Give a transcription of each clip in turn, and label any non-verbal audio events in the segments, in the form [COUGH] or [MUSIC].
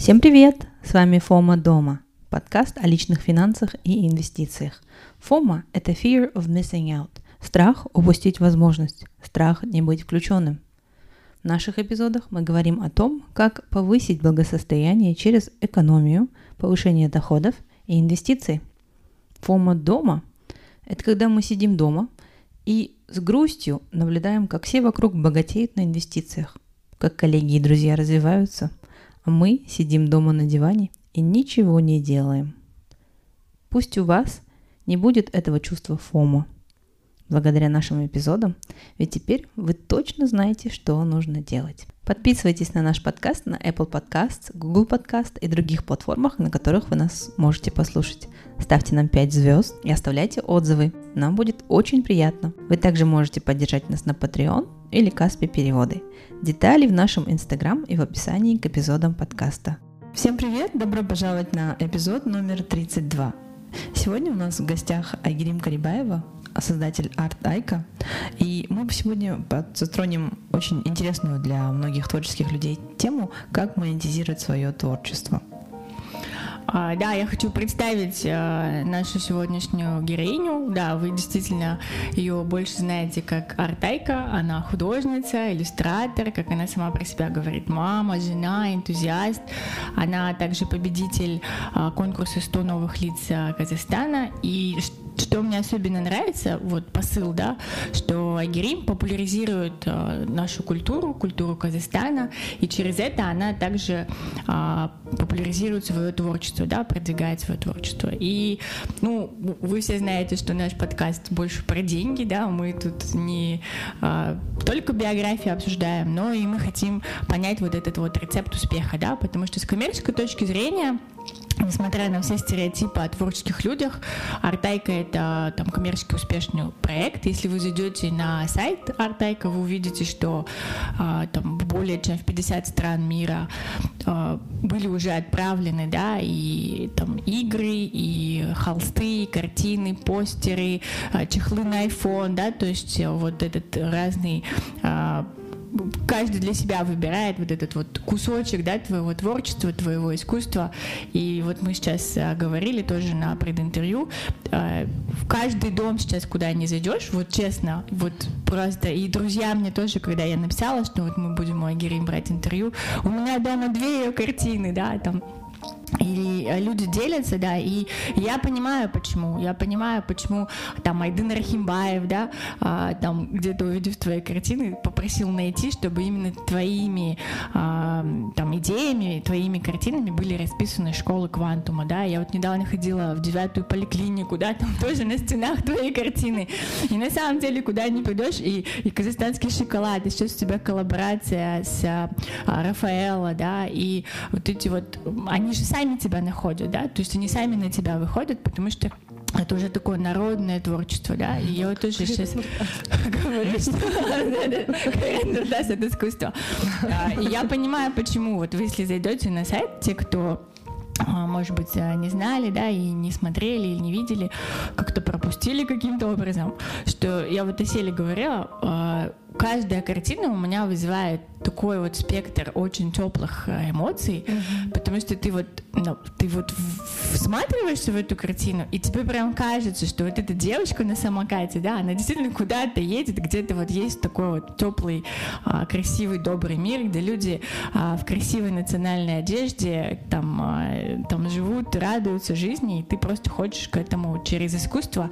Всем привет! С вами Фома Дома, подкаст о личных финансах и инвестициях. Фома – это fear of missing out, страх упустить возможность, страх не быть включенным. В наших эпизодах мы говорим о том, как повысить благосостояние через экономию, повышение доходов и инвестиции. Фома дома – это когда мы сидим дома и с грустью наблюдаем, как все вокруг богатеют на инвестициях, как коллеги и друзья развиваются – мы сидим дома на диване и ничего не делаем. Пусть у вас не будет этого чувства фома благодаря нашим эпизодам, ведь теперь вы точно знаете, что нужно делать. Подписывайтесь на наш подкаст на Apple Podcasts, Google Podcast и других платформах, на которых вы нас можете послушать. Ставьте нам 5 звезд и оставляйте отзывы. Нам будет очень приятно. Вы также можете поддержать нас на Patreon или Каспи переводы. Детали в нашем Инстаграм и в описании к эпизодам подкаста. Всем привет! Добро пожаловать на эпизод номер 32. Сегодня у нас в гостях Айгерим Карибаева, создатель Арт Айка. И мы сегодня затронем очень интересную для многих творческих людей тему, как монетизировать свое творчество. А, да, я хочу представить а, нашу сегодняшнюю героиню. Да, вы действительно ее больше знаете как Артайка. Она художница, иллюстратор, как она сама про себя говорит, мама, жена, энтузиаст. Она также победитель а, конкурса «100 новых лиц Казахстана». И что мне особенно нравится, вот посыл, да, что Агирим популяризирует э, нашу культуру, культуру Казахстана, и через это она также э, популяризирует свое творчество, да, продвигает свое творчество. И, ну, вы все знаете, что наш подкаст больше про деньги, да, мы тут не э, только биографию обсуждаем, но и мы хотим понять вот этот вот рецепт успеха, да, потому что с коммерческой точки зрения несмотря на все стереотипы о творческих людях, Артайка — это там коммерчески успешный проект. Если вы зайдете на сайт Артайка, вы увидите, что а, там более чем в 50 стран мира а, были уже отправлены, да, и там игры, и холсты, и картины, постеры, а, чехлы на iPhone, да, то есть вот этот разный каждый для себя выбирает вот этот вот кусочек, да, твоего творчества, твоего искусства. И вот мы сейчас а, говорили тоже на прединтервью, а, в каждый дом сейчас, куда не зайдешь, вот честно, вот просто, и друзья мне тоже, когда я написала, что вот мы будем у Агирим брать интервью, у меня дома две ее картины, да, там и э, люди делятся, да, и я понимаю, почему. Я понимаю, почему там Айдын Рахимбаев, да, а, там где-то увидев твои картины, попросил найти, чтобы именно твоими а, там идеями, твоими картинами были расписаны школы квантума, да. Я вот недавно ходила в девятую поликлинику, да, там [LAUGHS] тоже на стенах твои картины. И на самом деле, куда ни пойдешь, и, и казахстанский шоколад, и сейчас у тебя коллаборация с а, Рафаэла, да, и вот эти вот, они же сами тебя находят, да, то есть они сами на тебя выходят, потому что это уже такое народное творчество, да, и я тоже сейчас говорю, что [LAUGHS] это искусство. И я понимаю, почему, вот вы если зайдете на сайт, те, кто а, может быть, не знали, да, и не смотрели, или не видели, как-то пропустили каким-то образом, что я вот о Селе говорила, а, каждая картина у меня вызывает такой вот спектр очень теплых э, эмоций, mm-hmm. потому что ты вот, ну, ты вот всматриваешься в эту картину, и тебе прям кажется, что вот эта девочка на самокате, да, она действительно куда-то едет, где-то вот есть такой вот теплый, а, красивый, добрый мир, где люди а, в красивой национальной одежде там, а, там живут, радуются жизни, и ты просто хочешь к этому через искусство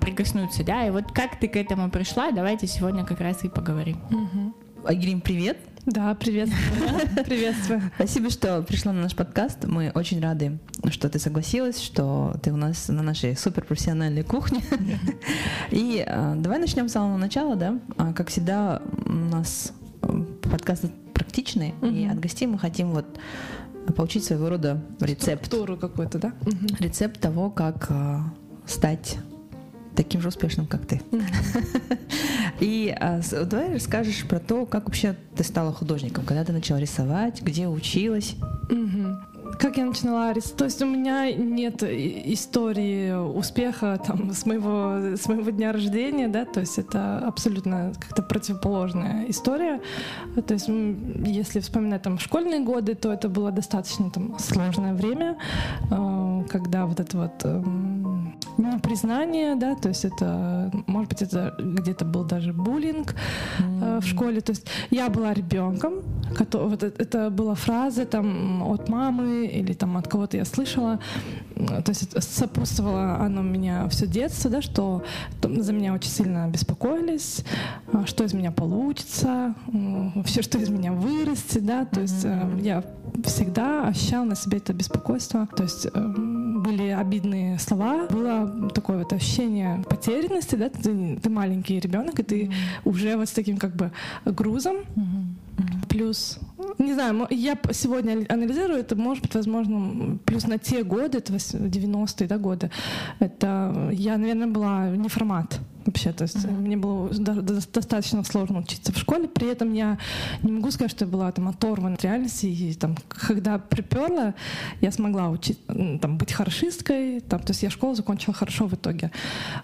прикоснуться, да, и вот как ты к этому пришла, давайте сегодня как раз и поговорим. Угу. Агрим, привет. Да, привет. [LAUGHS] Приветствую. Спасибо, что пришла на наш подкаст. Мы очень рады, что ты согласилась, что ты у нас на нашей суперпрофессиональной кухне. [LAUGHS] И а, давай начнем с самого начала, да? А, как всегда, у нас э, подкаст практичный, и от гостей мы хотим вот получить своего рода рецепт. Структуру какой-то, да? Рецепт того, как а, стать таким же успешным, как ты. [LAUGHS] И а, давай расскажешь про то, как вообще ты стала художником, когда ты начала рисовать, где училась. Как я начинала рисовать? То есть у меня нет истории успеха там с моего, с моего дня рождения, да, то есть это абсолютно как-то противоположная история. То есть если вспоминать там школьные годы, то это было достаточно там сложное время, э, когда вот это вот непризнание, да, то есть это, может быть, это где-то был даже буллинг mm-hmm. в школе, то есть я была ребенком, вот это была фраза там от мамы или там от кого-то я слышала, то есть сопутствовало оно меня все детство, да, что за меня очень сильно беспокоились, а, что из меня получится, вообще что из меня вырастет, да, то есть mm-hmm. я всегда ощущала на себе это беспокойство, то есть эм, были обидные слова, было такое вот ощущение потерянности, да, ты, ты маленький ребенок, и ты mm-hmm. уже вот с таким как бы грузом, mm-hmm. Плюс не знаю, я сегодня анализирую это, может быть, возможно, плюс на те годы, это 90-е да, годы, это я, наверное, была не формат вообще. То есть mm-hmm. мне было достаточно сложно учиться в школе. При этом я не могу сказать, что я была там оторвана от реальности. И там, когда приперла, я смогла учить, там, быть хорошисткой. Там, то есть я школу закончила хорошо в итоге.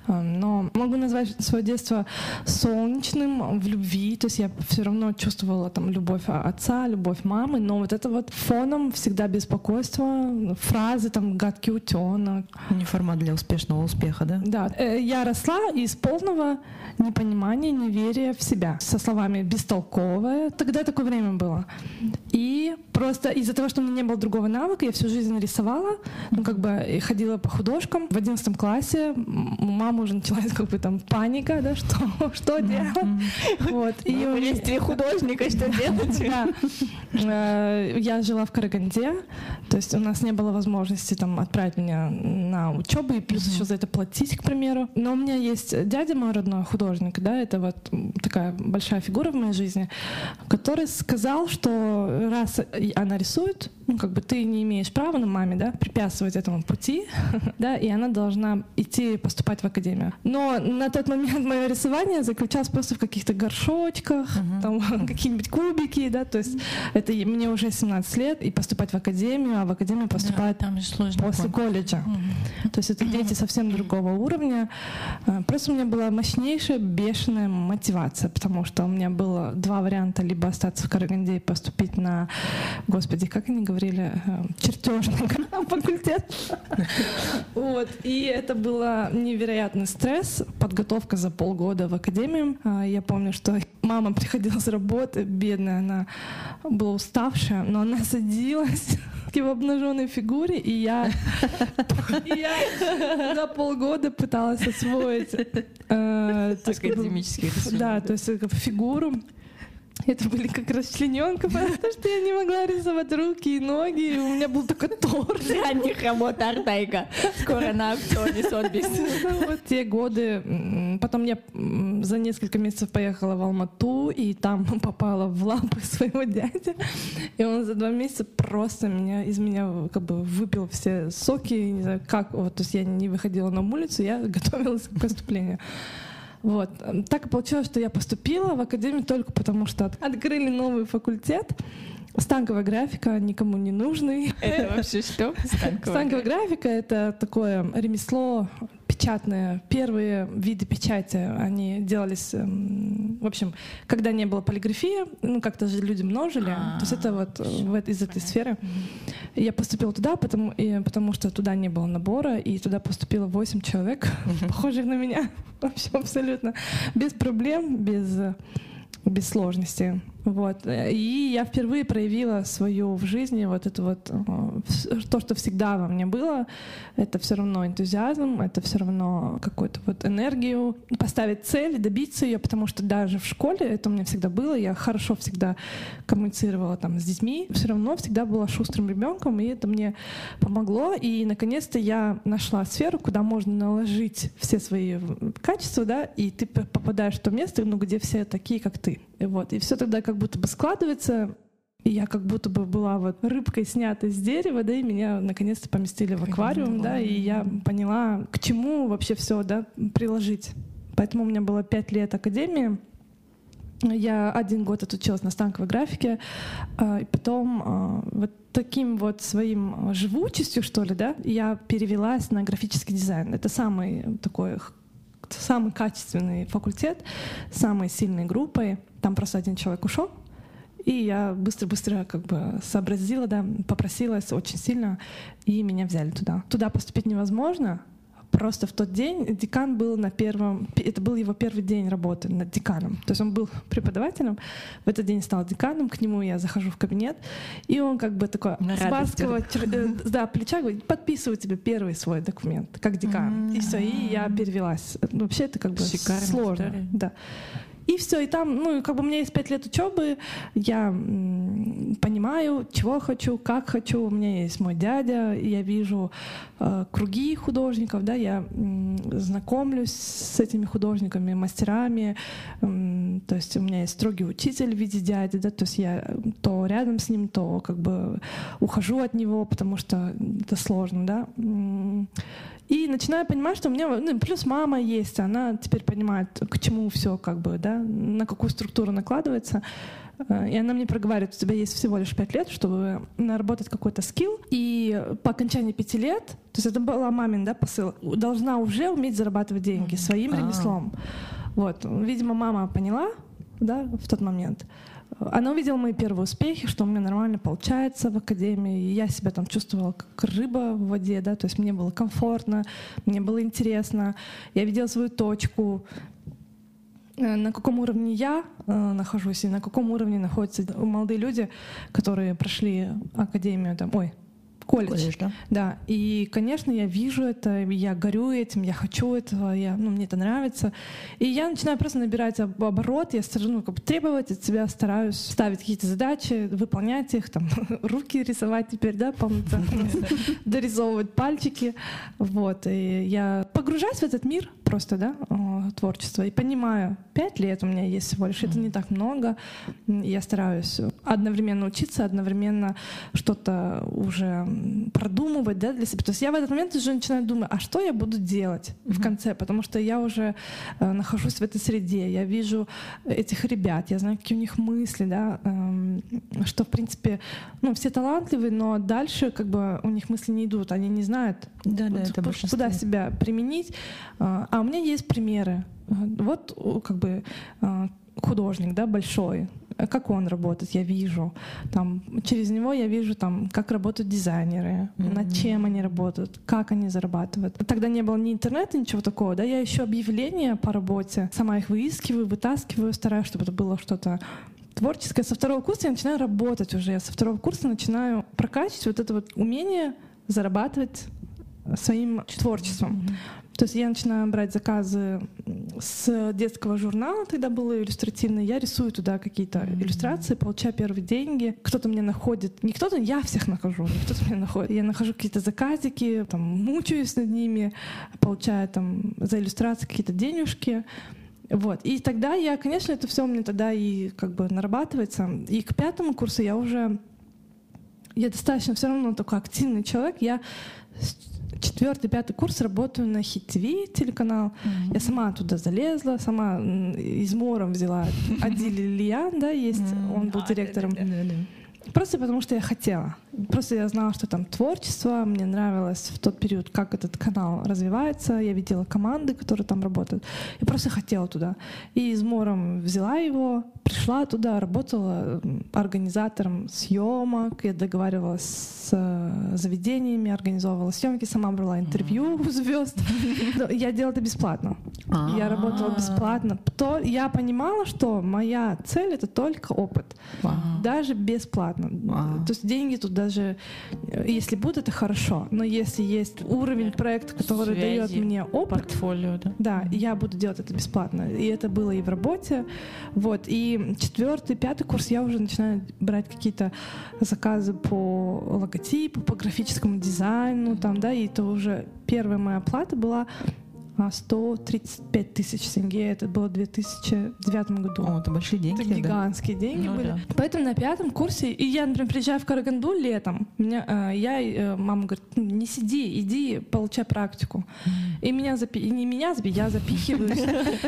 Эм, но могу назвать свое детство солнечным в любви. То есть я все равно чувствовала там любовь отца, любовь мамы. Но вот это вот фоном всегда беспокойство, фразы там «гадкий утенок». Не формат для успешного успеха, да? Да. Э, я росла и полного непонимания, неверия в себя. Со словами «бестолковая». Тогда такое время было. И просто из-за того, что у меня не было другого навыка, я всю жизнь рисовала, ну, как бы ходила по художкам. В одиннадцатом классе у мамы уже началась [LAUGHS] как бы там паника, да, что, [LAUGHS] что делать. Вот. И у есть три [LAUGHS] художника, что делать? Э, я жила в Караганде, то есть у нас не было возможности там отправить меня на учебу и плюс еще за это платить, к примеру. Но у меня есть дядя мой родной художник, да, это вот такая большая фигура в моей жизни, который сказал, что раз она рисует, ну, как бы ты не имеешь права на маме, да, препятствовать этому пути, [LAUGHS] да, и она должна идти поступать в академию. Но на тот момент мое рисование заключалось просто в каких-то горшочках, там [LAUGHS] какие-нибудь кубики, да, то есть это мне уже 17 лет, и поступать в академию, а в академию поступать да, там после колледжа. Uh-huh. То есть это дети совсем другого уровня. А, просто у меня была мощнейшая, бешеная мотивация, потому что у меня было два варианта, либо остаться в Караганде и поступить на, господи, как они говорили, э, чертежный [LAUGHS] факультет. Вот. И это было невероятный стресс, подготовка за полгода в академию. А, я помню, что [LAUGHS] мама приходила с работы, бедная, она была уставшая, но она садилась [LAUGHS] в обнаженной фигуре, и я, и я за полгода пыталась освоить э. Да, то есть фигуру. Это были как раз члененка, потому что я не могла рисовать руки и ноги, и у меня был только торс. Ранних работ Артайка. Скоро на актере Сотбис. Вот те годы. Потом я за несколько месяцев поехала в Алмату, и там [LAUGHS] попала в лапы своего дяди. И он за два месяца просто меня, из меня как бы выпил все соки, не знаю как. Вот, то есть я не выходила на улицу, я [LAUGHS] готовилась к поступлению. Вот. Так и получилось, что я поступила в академию только потому, что открыли новый факультет. Станковая графика никому не нужный. Это вообще что? [LAUGHS] Станковая, Станковая графика — это такое ремесло печатные, первые виды печати, они делались, эм, в общем, когда не было полиграфии, ну, как-то же люди множили, А-а-а. то есть это вот в, из этой сферы. Я поступила туда, потому, и, потому что туда не было набора, и туда поступило 8 человек, [LAUGHS] похожих на меня, [LAUGHS] вообще абсолютно, без проблем, без без сложностей. Вот. И я впервые проявила свою в жизни вот это вот э, то, что всегда во мне было. Это все равно энтузиазм, это все равно какую-то вот энергию. Поставить цель, добиться ее, потому что даже в школе это у меня всегда было. Я хорошо всегда коммуницировала там с детьми. Все равно всегда была шустрым ребенком, и это мне помогло. И наконец-то я нашла сферу, куда можно наложить все свои качества, да, и ты попадаешь в то место, ну, где все такие, как ты. И вот. И все тогда как будто бы складывается. И я как будто бы была вот рыбкой, снятой с дерева, да, и меня наконец-то поместили в аквариум, да, и я поняла, к чему вообще все, да, приложить. Поэтому у меня было пять лет академии, Я один год отучилась на станковой графике, а, и потом а, вот таким вот своим живучестью, что ли, да, я перевелась на графический дизайн. Это самый такой самый качественный факультет, самой сильной группой. Там просто один человек ушел, и я быстро-быстро как бы сообразила, да, попросилась очень сильно, и меня взяли туда. Туда поступить невозможно, Просто в тот день декан был на первом, это был его первый день работы над деканом. То есть он был преподавателем, в этот день стал деканом, к нему я захожу в кабинет, и он как бы такой на с барского э, да, плеча говорит, подписываю тебе первый свой документ, как декан. Mm-hmm. И все, и я перевелась. Вообще это как бы Шикарная сложно. История. Да. И все, и там, ну, как бы у меня есть пять лет учебы, я понимаю, чего хочу, как хочу. У меня есть мой дядя, я вижу э, круги художников, да, я э, знакомлюсь с этими художниками, мастерами. Э, то есть у меня есть строгий учитель в виде дяди, да, то есть я то рядом с ним, то как бы ухожу от него, потому что это сложно, да. И начинаю понимать, что у меня, ну, плюс мама есть, она теперь понимает, к чему все как бы, да, на какую структуру накладывается. Э, и она мне проговаривает, у тебя есть всего лишь пять лет, чтобы наработать какой-то скилл. И по окончании пяти лет, то есть это была мамин да, посыл, должна уже уметь зарабатывать деньги своим А-а-а. ремеслом. Вот. Видимо, мама поняла да, в тот момент. Она увидела мои первые успехи, что у меня нормально получается в академии. И я себя там чувствовала как рыба в воде, да, то есть мне было комфортно, мне было интересно. Я видела свою точку, э, на каком уровне я э, нахожусь и на каком уровне находятся молодые люди, которые прошли академию, там, ой, колледж. колледж да? да. И, конечно, я вижу это, я горю этим, я хочу этого, я, ну, мне это нравится. И я начинаю просто набирать оборот, я ну, как бы требовать от себя, стараюсь ставить какие-то задачи, выполнять их, там, [LAUGHS] руки рисовать теперь, да, полноценно, [LAUGHS] дорисовывать пальчики. Вот. И я погружаюсь в этот мир просто, да, творчества и понимаю, пять лет у меня есть всего лишь, это не так много. Я стараюсь одновременно учиться, одновременно что-то уже продумывать да, для себя. То есть я в этот момент уже начинаю думать, а что я буду делать mm-hmm. в конце, потому что я уже э, нахожусь в этой среде, я вижу этих ребят, я знаю, какие у них мысли, да, э, что, в принципе, ну, все талантливые, но дальше как бы у них мысли не идут, они не знают, да, да, это куда себя применить. Э, а у меня есть примеры. Вот как бы э, художник, да, большой, как он работает, я вижу. Там, через него я вижу, там, как работают дизайнеры, mm-hmm. над чем они работают, как они зарабатывают. Тогда не было ни интернета, ничего такого. Да? Я еще объявления по работе, сама их выискиваю, вытаскиваю, стараюсь, чтобы это было что-то творческое. Со второго курса я начинаю работать уже. Я со второго курса начинаю прокачивать вот это вот умение зарабатывать своим творчеством. Mm-hmm. То есть я начинаю брать заказы с детского журнала, тогда было иллюстративное, я рисую туда какие-то mm-hmm. иллюстрации, получаю первые деньги. Кто-то мне находит, не кто-то, я всех нахожу, кто-то меня находит. Я нахожу какие-то заказики, там, мучаюсь над ними, получаю там за иллюстрации какие-то денежки. Вот. И тогда я, конечно, это все у меня тогда и как бы нарабатывается. И к пятому курсу я уже я достаточно все равно такой активный человек. Я четвертый, пятый курс работаю на Хитви телеканал. Mm-hmm. Я сама туда залезла, сама из Мором взяла [LAUGHS] Адиль Ильян, да, есть, mm-hmm. он был директором. Да. Просто потому что я хотела. Просто я знала, что там творчество. Мне нравилось в тот период, как этот канал развивается. Я видела команды, которые там работают. Я просто хотела туда. И с Мором взяла его, пришла туда, работала организатором съемок. Я договаривалась с э, заведениями, организовывала съемки, сама брала интервью у звезд. Я делала это бесплатно. Я работала бесплатно. Я понимала, что моя цель — это только опыт. Даже бесплатно бесплатно. А. То есть деньги тут даже, э, если будут, это хорошо. Но если есть уровень проекта, который Связи, дает мне опыт, портфолио, да? Да, я буду делать это бесплатно. И это было и в работе. Вот. И четвертый, пятый курс я уже начинаю брать какие-то заказы по логотипу, по графическому дизайну, там, да, и это уже первая моя плата была 135 тысяч тенге. Это было в 2009 году. О, это большие деньги. Это гигантские да? деньги ну, были. Да. Поэтому на пятом курсе, и я, например, приезжаю в Караганду летом, меня, э, я, э, мама говорит, не сиди, иди, получай практику. И меня запи... и не меня запи... я запихиваюсь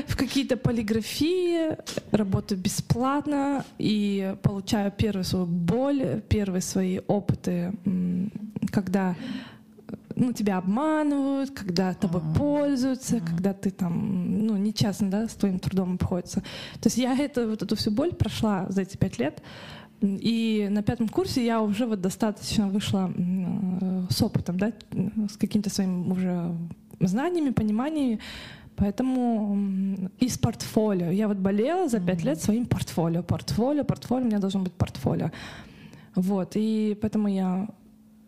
в какие-то полиграфии, работаю бесплатно и получаю первую свою боль, первые свои опыты, когда ну, тебя обманывают, когда тобой mm-hmm. пользуются, mm-hmm. когда ты там, ну, нечестно, да, с твоим трудом обходится. То есть я это, вот эту всю боль прошла за эти пять лет, и на пятом курсе я уже вот достаточно вышла э, с опытом, да, с какими-то своими уже знаниями, пониманиями, Поэтому из портфолио. Я вот болела за пять лет своим портфолио. Портфолио, портфолио, у меня должно быть портфолио. Вот, и поэтому я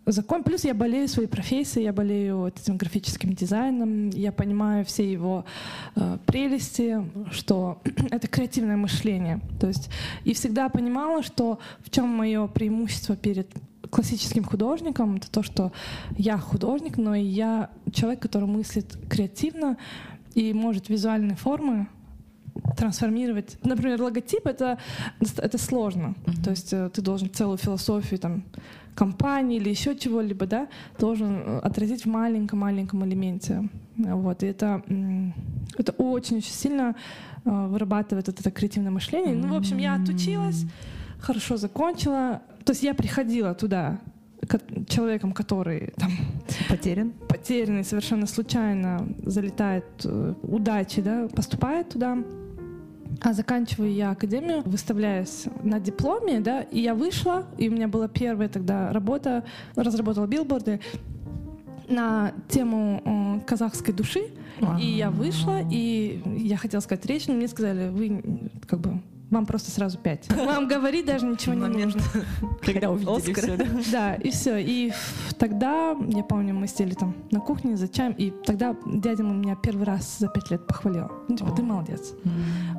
закон. Плюс я болею своей профессией, я болею вот этим графическим дизайном, я понимаю все его э, прелести, что [CLEARS THROAT] это креативное мышление. То есть и всегда понимала, что в чем мое преимущество перед классическим художником, это то, что я художник, но и я человек, который мыслит креативно и может визуальные формы трансформировать. Например, логотип это, это сложно. Mm-hmm. То есть э, ты должен целую философию там, компании или еще чего-либо, да, должен э, отразить в маленьком-маленьком элементе. Вот. И это, это очень-очень сильно э, вырабатывает вот это креативное мышление. Ну, в общем, я отучилась, хорошо закончила. То есть я приходила туда человеком, который там потерян, потерянный, совершенно случайно залетает удачи, да, поступает туда, а заканчиваю я академию, выставляюсь на дипломе, да, и я вышла, и у меня была первая тогда работа, разработала билборды на тему э, казахской души, и я вышла, и я хотела сказать речь, но мне сказали, вы как бы вам просто сразу пять. [LAUGHS] Вам говорить даже ничего не нужно. Когда увидели все, да? [LAUGHS] Да, и все. И тогда, я помню, мы сели там на кухне за чаем, и тогда дядя меня первый раз за пять лет похвалил. Ну, типа, ты молодец.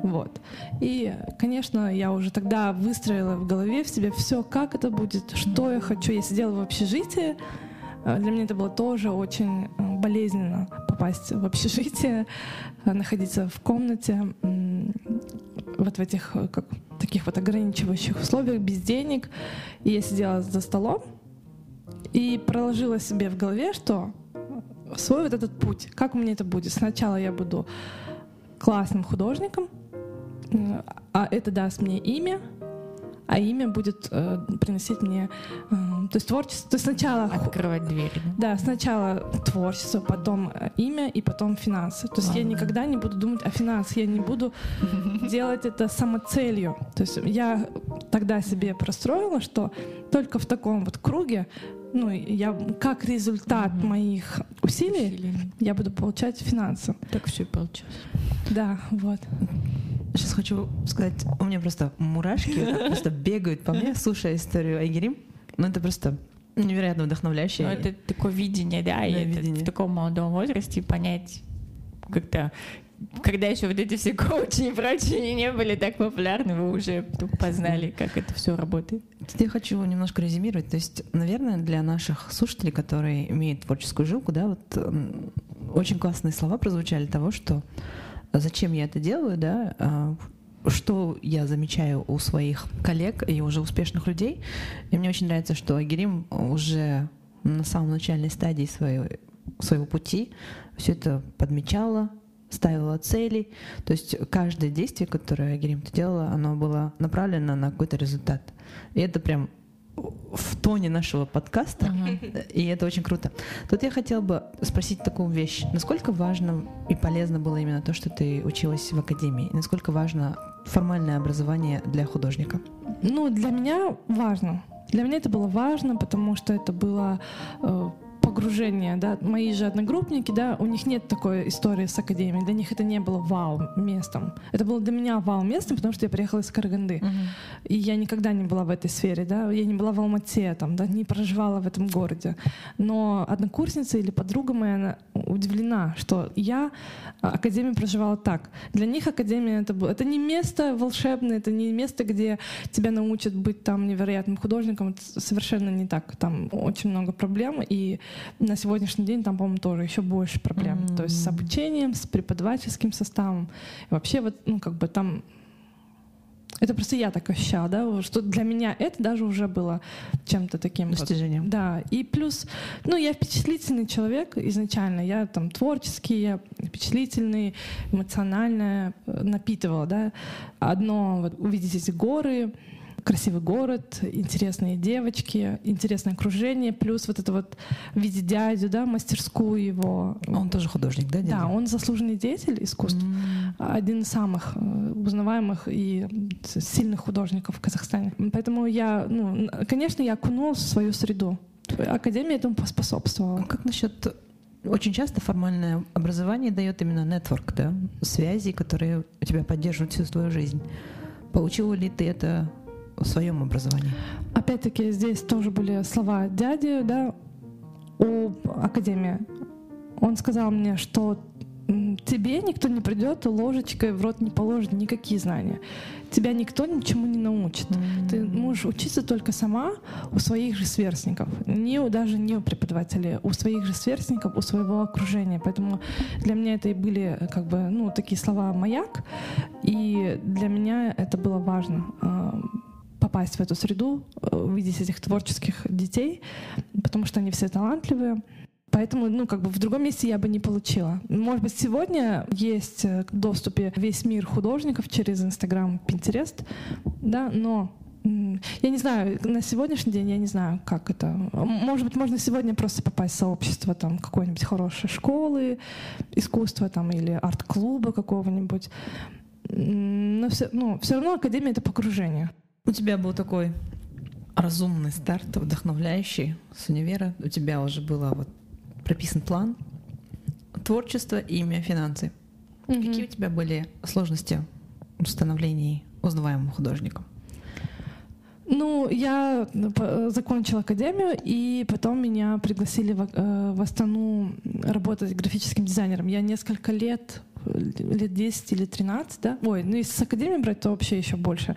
Вот. И, конечно, я уже тогда выстроила в голове в себе все, как это будет, что я хочу. Я сидела в общежитии, для меня это было тоже очень э, болезненно [LAUGHS] попасть в общежитие, э, находиться в комнате вот в этих э, как, таких вот ограничивающих условиях, без денег. И я сидела за столом и проложила себе в голове, что свой вот этот путь, как у меня это будет. Сначала я буду классным художником, а это даст мне имя, а имя будет э, приносить мне, э, то есть творчество, то есть сначала открывать двери. Да, сначала творчество, потом э, имя и потом финансы. То есть ага. я никогда не буду думать о финансах, я не буду [LAUGHS] делать это самоцелью. То есть я тогда себе простроила, что только в таком вот круге ну, я как результат угу. моих усилий, усилий я буду получать финансы. Так все и получилось. Да, вот. Сейчас хочу сказать, у меня просто мурашки просто бегают по мне, слушая историю Айгерим. Ну, это просто невероятно вдохновляющее. Ну, это такое видение, да, да и видение. в таком молодом возрасте понять как-то когда еще вот эти все коучи и прочие не были так популярны, вы уже познали, как это все работает. Я хочу немножко резюмировать. То есть, наверное, для наших слушателей, которые имеют творческую жилку, да, вот очень классные слова прозвучали того, что зачем я это делаю, да, а, что я замечаю у своих коллег и уже успешных людей. И мне очень нравится, что Агирим уже на самом начальной стадии своего, своего пути все это подмечала, ставила цели. То есть каждое действие, которое Агирим делала, оно было направлено на какой-то результат. И это прям в тоне нашего подкаста, uh-huh. и это очень круто. Тут я хотела бы спросить такую вещь. Насколько важно и полезно было именно то, что ты училась в академии? насколько важно формальное образование для художника? Ну, для меня важно. Для меня это было важно, потому что это было э, погружение, да, мои же одногруппники, да, у них нет такой истории с академией, для них это не было вау местом. Это было для меня вау местом, потому что я приехала из Караганды, uh-huh. и я никогда не была в этой сфере, да, я не была в Алмате, там, да, не проживала в этом городе. Но однокурсница или подруга моя она удивлена, что я а, академию проживала так. Для них академия это, это не место волшебное, это не место, где тебя научат быть там невероятным художником, это совершенно не так. Там очень много проблем, и на сегодняшний день там, по-моему, тоже еще больше проблем. Mm-hmm. То есть с обучением, с преподавательским составом. И вообще вот, ну, как бы там это просто я так ощущала, да, что для меня это даже уже было чем-то таким достижением. Вот, да, и плюс, ну, я впечатлительный человек изначально, я там творческий, я впечатлительный, эмоционально э, напитывала, да. Одно вот увидеть эти горы, красивый город, интересные девочки, интересное окружение, плюс вот это вот видеть дядю, да, мастерскую его. Он тоже художник, да? Дядя? Да, он заслуженный деятель искусств, mm. один из самых э, узнаваемых и сильных художников в Казахстане. Поэтому я, ну, конечно, я окунулась в свою среду. Академия этому поспособствовала. А как насчет очень часто формальное образование дает именно нетворк, да, связи, которые у тебя поддерживают всю твою жизнь. Получила ли ты это в своем образовании? Опять-таки здесь тоже были слова дяди, да, у Академии. Он сказал мне, что тебе никто не придет и ложечкой в рот не положит никакие знания. Тебя никто ничему не научит. Mm-hmm. Ты можешь учиться только сама у своих же сверстников. Не у, даже не у преподавателей, у своих же сверстников, у своего окружения. Поэтому для меня это и были как бы, ну, такие слова «маяк». И для меня это было важно а, попасть в эту среду, э, увидеть этих творческих детей, потому что они все талантливые. Поэтому, ну, как бы в другом месте я бы не получила. Может быть, сегодня есть э, в доступе весь мир художников через Инстаграм, Pinterest, да, но я не знаю, на сегодняшний день я не знаю, как это. Может быть, можно сегодня просто попасть в сообщество там какой-нибудь хорошей школы искусства там или арт-клуба какого-нибудь. Но все, ну, все равно академия — это погружение. У тебя был такой разумный старт, вдохновляющий с универа. У тебя уже был вот прописан план творчество, имя, финансы. Mm-hmm. Какие у тебя были сложности в становлении узнаваемым художником? Ну, я э, закончила академию, и потом меня пригласили в, э, в Астану работать графическим дизайнером. Я несколько лет лет 10 или 13, да? Ой, ну если с академией брать, то вообще еще больше.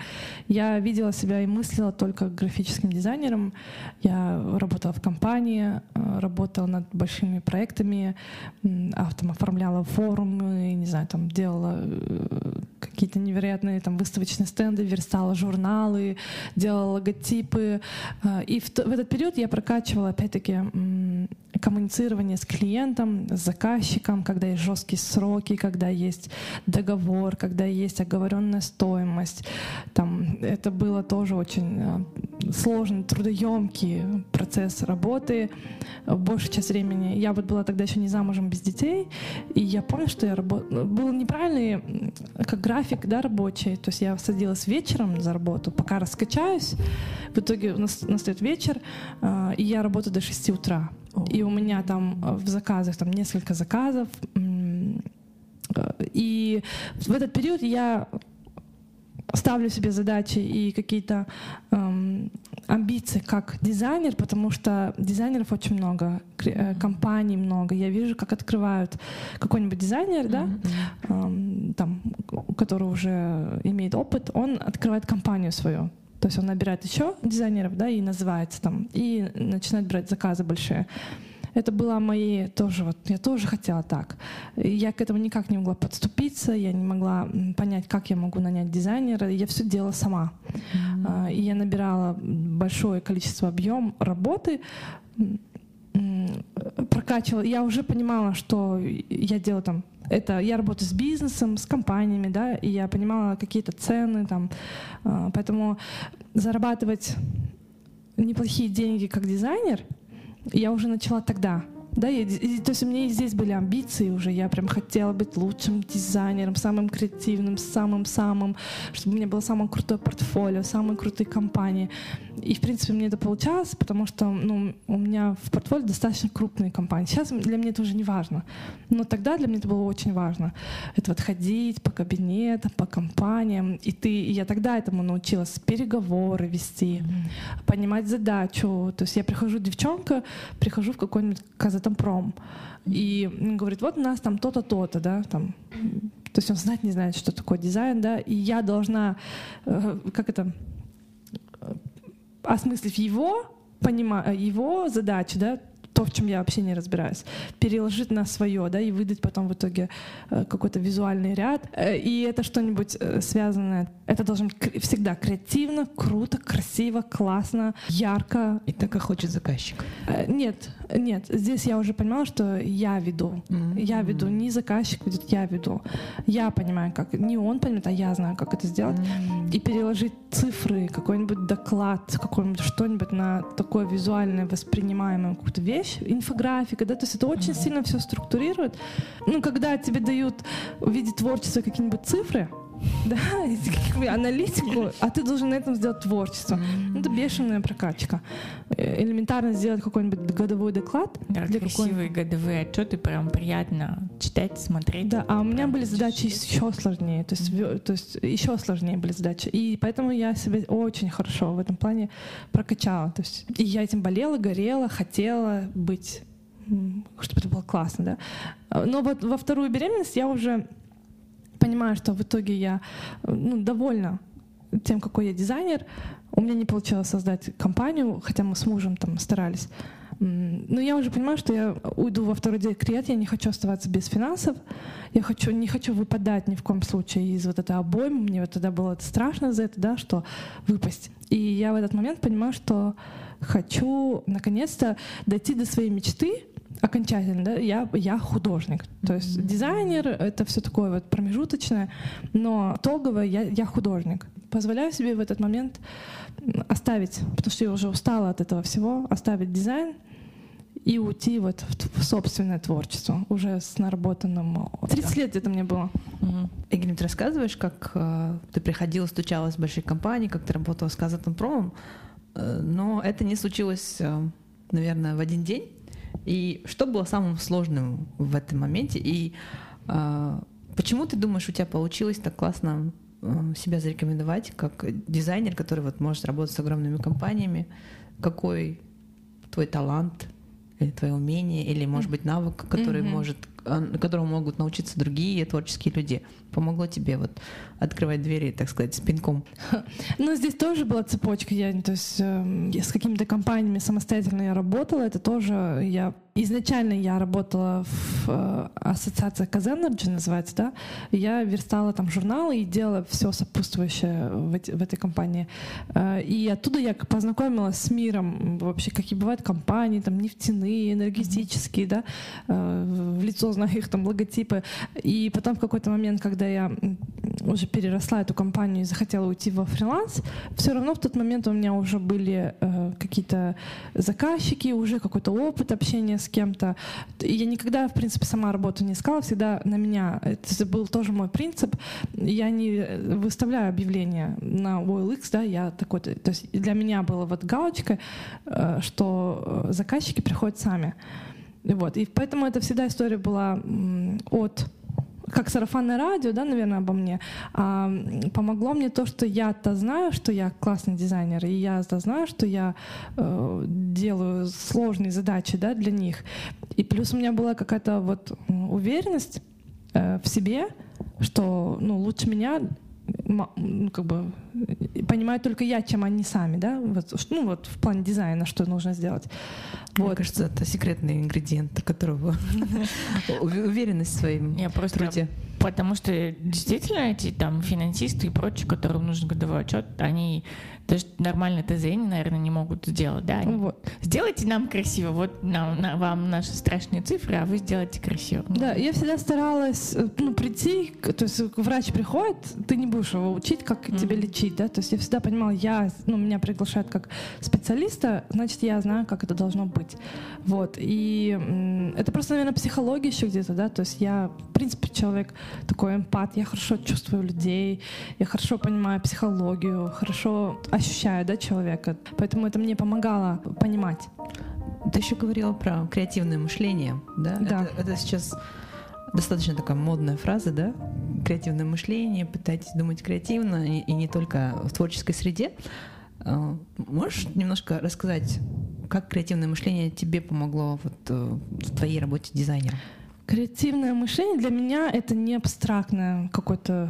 Я видела себя и мыслила только графическим дизайнером. Я работала в компании, э, работала над большими проектами, там, оформляла форумы, не знаю, там делала э, какие-то невероятные там выставочные стенды, верстала журналы, делала логотипы. Э, и в, в этот период я прокачивала, опять-таки, коммуницирование с клиентом, с заказчиком, когда есть жесткие сроки, когда есть договор, когда есть оговоренная стоимость. Там, это было тоже очень э, сложный, трудоемкий процесс работы. Большую часть времени я вот была тогда еще не замужем без детей, и я помню, что я работала... Был неправильный как график да, рабочий. То есть я садилась вечером за работу, пока раскачаюсь. В итоге настает вечер, э, и я работаю до 6 утра. И у меня там э, в заказах там несколько заказов. Э, и в этот период я ставлю себе задачи и какие-то эм, амбиции как дизайнер, потому что дизайнеров очень много, э, компаний много. Я вижу, как открывают какой-нибудь дизайнер, да, эм, там, который уже имеет опыт, он открывает компанию свою. То есть он набирает еще дизайнеров, да, и называется там, и начинает брать заказы большие. Это было мои тоже вот, я тоже хотела так. Я к этому никак не могла подступиться, я не могла понять, как я могу нанять дизайнера. Я все делала сама. Mm-hmm. И я набирала большое количество объем работы, прокачивала. Я уже понимала, что я делаю там это я работаю с бизнесом, с компаниями, да, и я понимала какие-то цены там, а, поэтому зарабатывать неплохие деньги как дизайнер я уже начала тогда. Да, и, и, то есть у меня и здесь были амбиции уже, я прям хотела быть лучшим дизайнером, самым креативным, самым-самым, чтобы у меня было самое крутое портфолио, самые крутые компании. И, в принципе, мне это получалось, потому что ну, у меня в портфолио достаточно крупные компании. Сейчас для меня это уже не важно. Но тогда для меня это было очень важно. Это вот ходить по кабинетам, по компаниям. И, ты, и я тогда этому научилась переговоры вести, mm-hmm. понимать задачу. То есть я прихожу, девчонка, прихожу в какой-нибудь Казатон пром И говорит, вот у нас там то-то, то-то, да, там. То есть он знать не знает, что такое дизайн, да, и я должна, э, как это, осмыслив его, понима, его задачи, да, то, в чем я вообще не разбираюсь, переложить на свое, да, и выдать потом в итоге э, какой-то визуальный ряд. Э, и это что-нибудь э, связанное. Это должно быть всегда креативно, круто, красиво, классно, ярко. И так, как хочет заказчик. Нет, нет. Здесь я уже понимала, что я веду. Mm-hmm. Я веду, не заказчик ведет, я веду. Я понимаю, как. Не он понимает, а я знаю, как это сделать. Mm-hmm. И переложить цифры, какой-нибудь доклад, какой-нибудь что-нибудь на такое визуальное воспринимаемое какую-то вещь, инфографика, да, то есть это очень сильно все структурирует. Ну, когда тебе дают в виде творчества какие-нибудь цифры, [LAUGHS] да, аналитику, а ты должен на этом сделать творчество. Это бешеная прокачка. Э, элементарно сделать какой-нибудь годовой доклад. Да, красивые годовые отчеты, прям приятно читать, смотреть. Да, а у меня были задачи еще сложнее, то есть, то есть еще сложнее были задачи. И поэтому я себя очень хорошо в этом плане прокачала. То есть, и я этим болела, горела, хотела быть чтобы это было классно, да. Но вот во вторую беременность я уже понимаю, что в итоге я ну, довольна тем, какой я дизайнер. У меня не получилось создать компанию, хотя мы с мужем там старались. Но я уже понимаю, что я уйду во второй декрет, я не хочу оставаться без финансов, я хочу, не хочу выпадать ни в коем случае из вот этой обоймы. Мне вот тогда было страшно за это, да, что выпасть. И я в этот момент понимаю, что хочу наконец-то дойти до своей мечты, окончательно, да, я, я художник. То есть дизайнер — это все такое вот промежуточное, но итогово я, я художник. Позволяю себе в этот момент оставить, потому что я уже устала от этого всего, оставить дизайн и уйти вот в, в собственное творчество, уже с наработанным... 30 лет это мне было. Угу. Игорь, ты рассказываешь, как э, ты приходила, стучалась в большие компании, как ты работала с Казатомпромом, э, но это не случилось, э, наверное, в один день. И что было самым сложным в этом моменте? И э, почему ты думаешь, у тебя получилось так классно э, себя зарекомендовать как дизайнер, который вот может работать с огромными компаниями? Какой твой талант или твое умение, или, может быть, навык, который mm-hmm. может которому могут научиться другие творческие люди. Помогло тебе вот открывать двери, так сказать, с пинком? [LAUGHS] Ну, здесь тоже была цепочка. Я, то есть э, с какими-то компаниями самостоятельно я работала. Это тоже я Изначально я работала в э, ассоциации Казэнерджи, называется, да. Я верстала там журналы и делала все сопутствующее в, эти, в этой компании. Э, и оттуда я познакомилась с миром вообще, какие бывают компании, там нефтяные, энергетические, да. Э, в лицо знаю их там логотипы. И потом в какой-то момент, когда я уже переросла эту компанию и захотела уйти во фриланс, все равно в тот момент у меня уже были э, какие-то заказчики, уже какой-то опыт общения с кем-то. Я никогда, в принципе, сама работу не искала, всегда на меня. Это был тоже мой принцип. Я не выставляю объявления на OLX, да, я такой, то есть для меня была вот галочка, э, что э, заказчики приходят сами. Вот. И поэтому это всегда история была от как сарафанное радио, да, наверное, обо мне, а, помогло мне то, что я-то знаю, что я классный дизайнер, и я-то знаю, что я э, делаю сложные задачи, да, для них. И плюс у меня была какая-то вот уверенность э, в себе, что, ну, лучше меня ну, как бы понимаю только я, чем они сами, да, вот, ну вот в плане дизайна, что нужно сделать. Мне вот. кажется, это секретный ингредиент, которого [LAUGHS] уверенность в своем труде. Потому что действительно эти там финансисты и прочие, которым нужен годовой отчет, они даже нормально ТЗ, наверное, не могут сделать, да? Они, вот. Сделайте нам красиво, вот нам, на, вам наши страшные цифры, а вы сделайте красиво. Да, я всегда старалась э, ну, прийти, то есть врач приходит, ты не будешь его учить, как mm-hmm. тебя лечить, да, то есть я всегда понимала, я, ну, меня приглашают как специалиста, значит, я знаю, как это должно быть. Вот, и это просто, наверное, психология еще где-то, да, то есть я, в принципе, человек такой эмпат, я хорошо чувствую людей, я хорошо понимаю психологию, хорошо ощущаю, да, человека. Поэтому это мне помогало понимать. Ты еще говорила про креативное мышление, да? Да. Это, это сейчас достаточно такая модная фраза, да? Креативное мышление, пытайтесь думать креативно и, и не только в творческой среде. А, можешь немножко рассказать, как креативное мышление тебе помогло вот э, в твоей работе дизайнера? Креативное мышление для меня это не абстрактное какое-то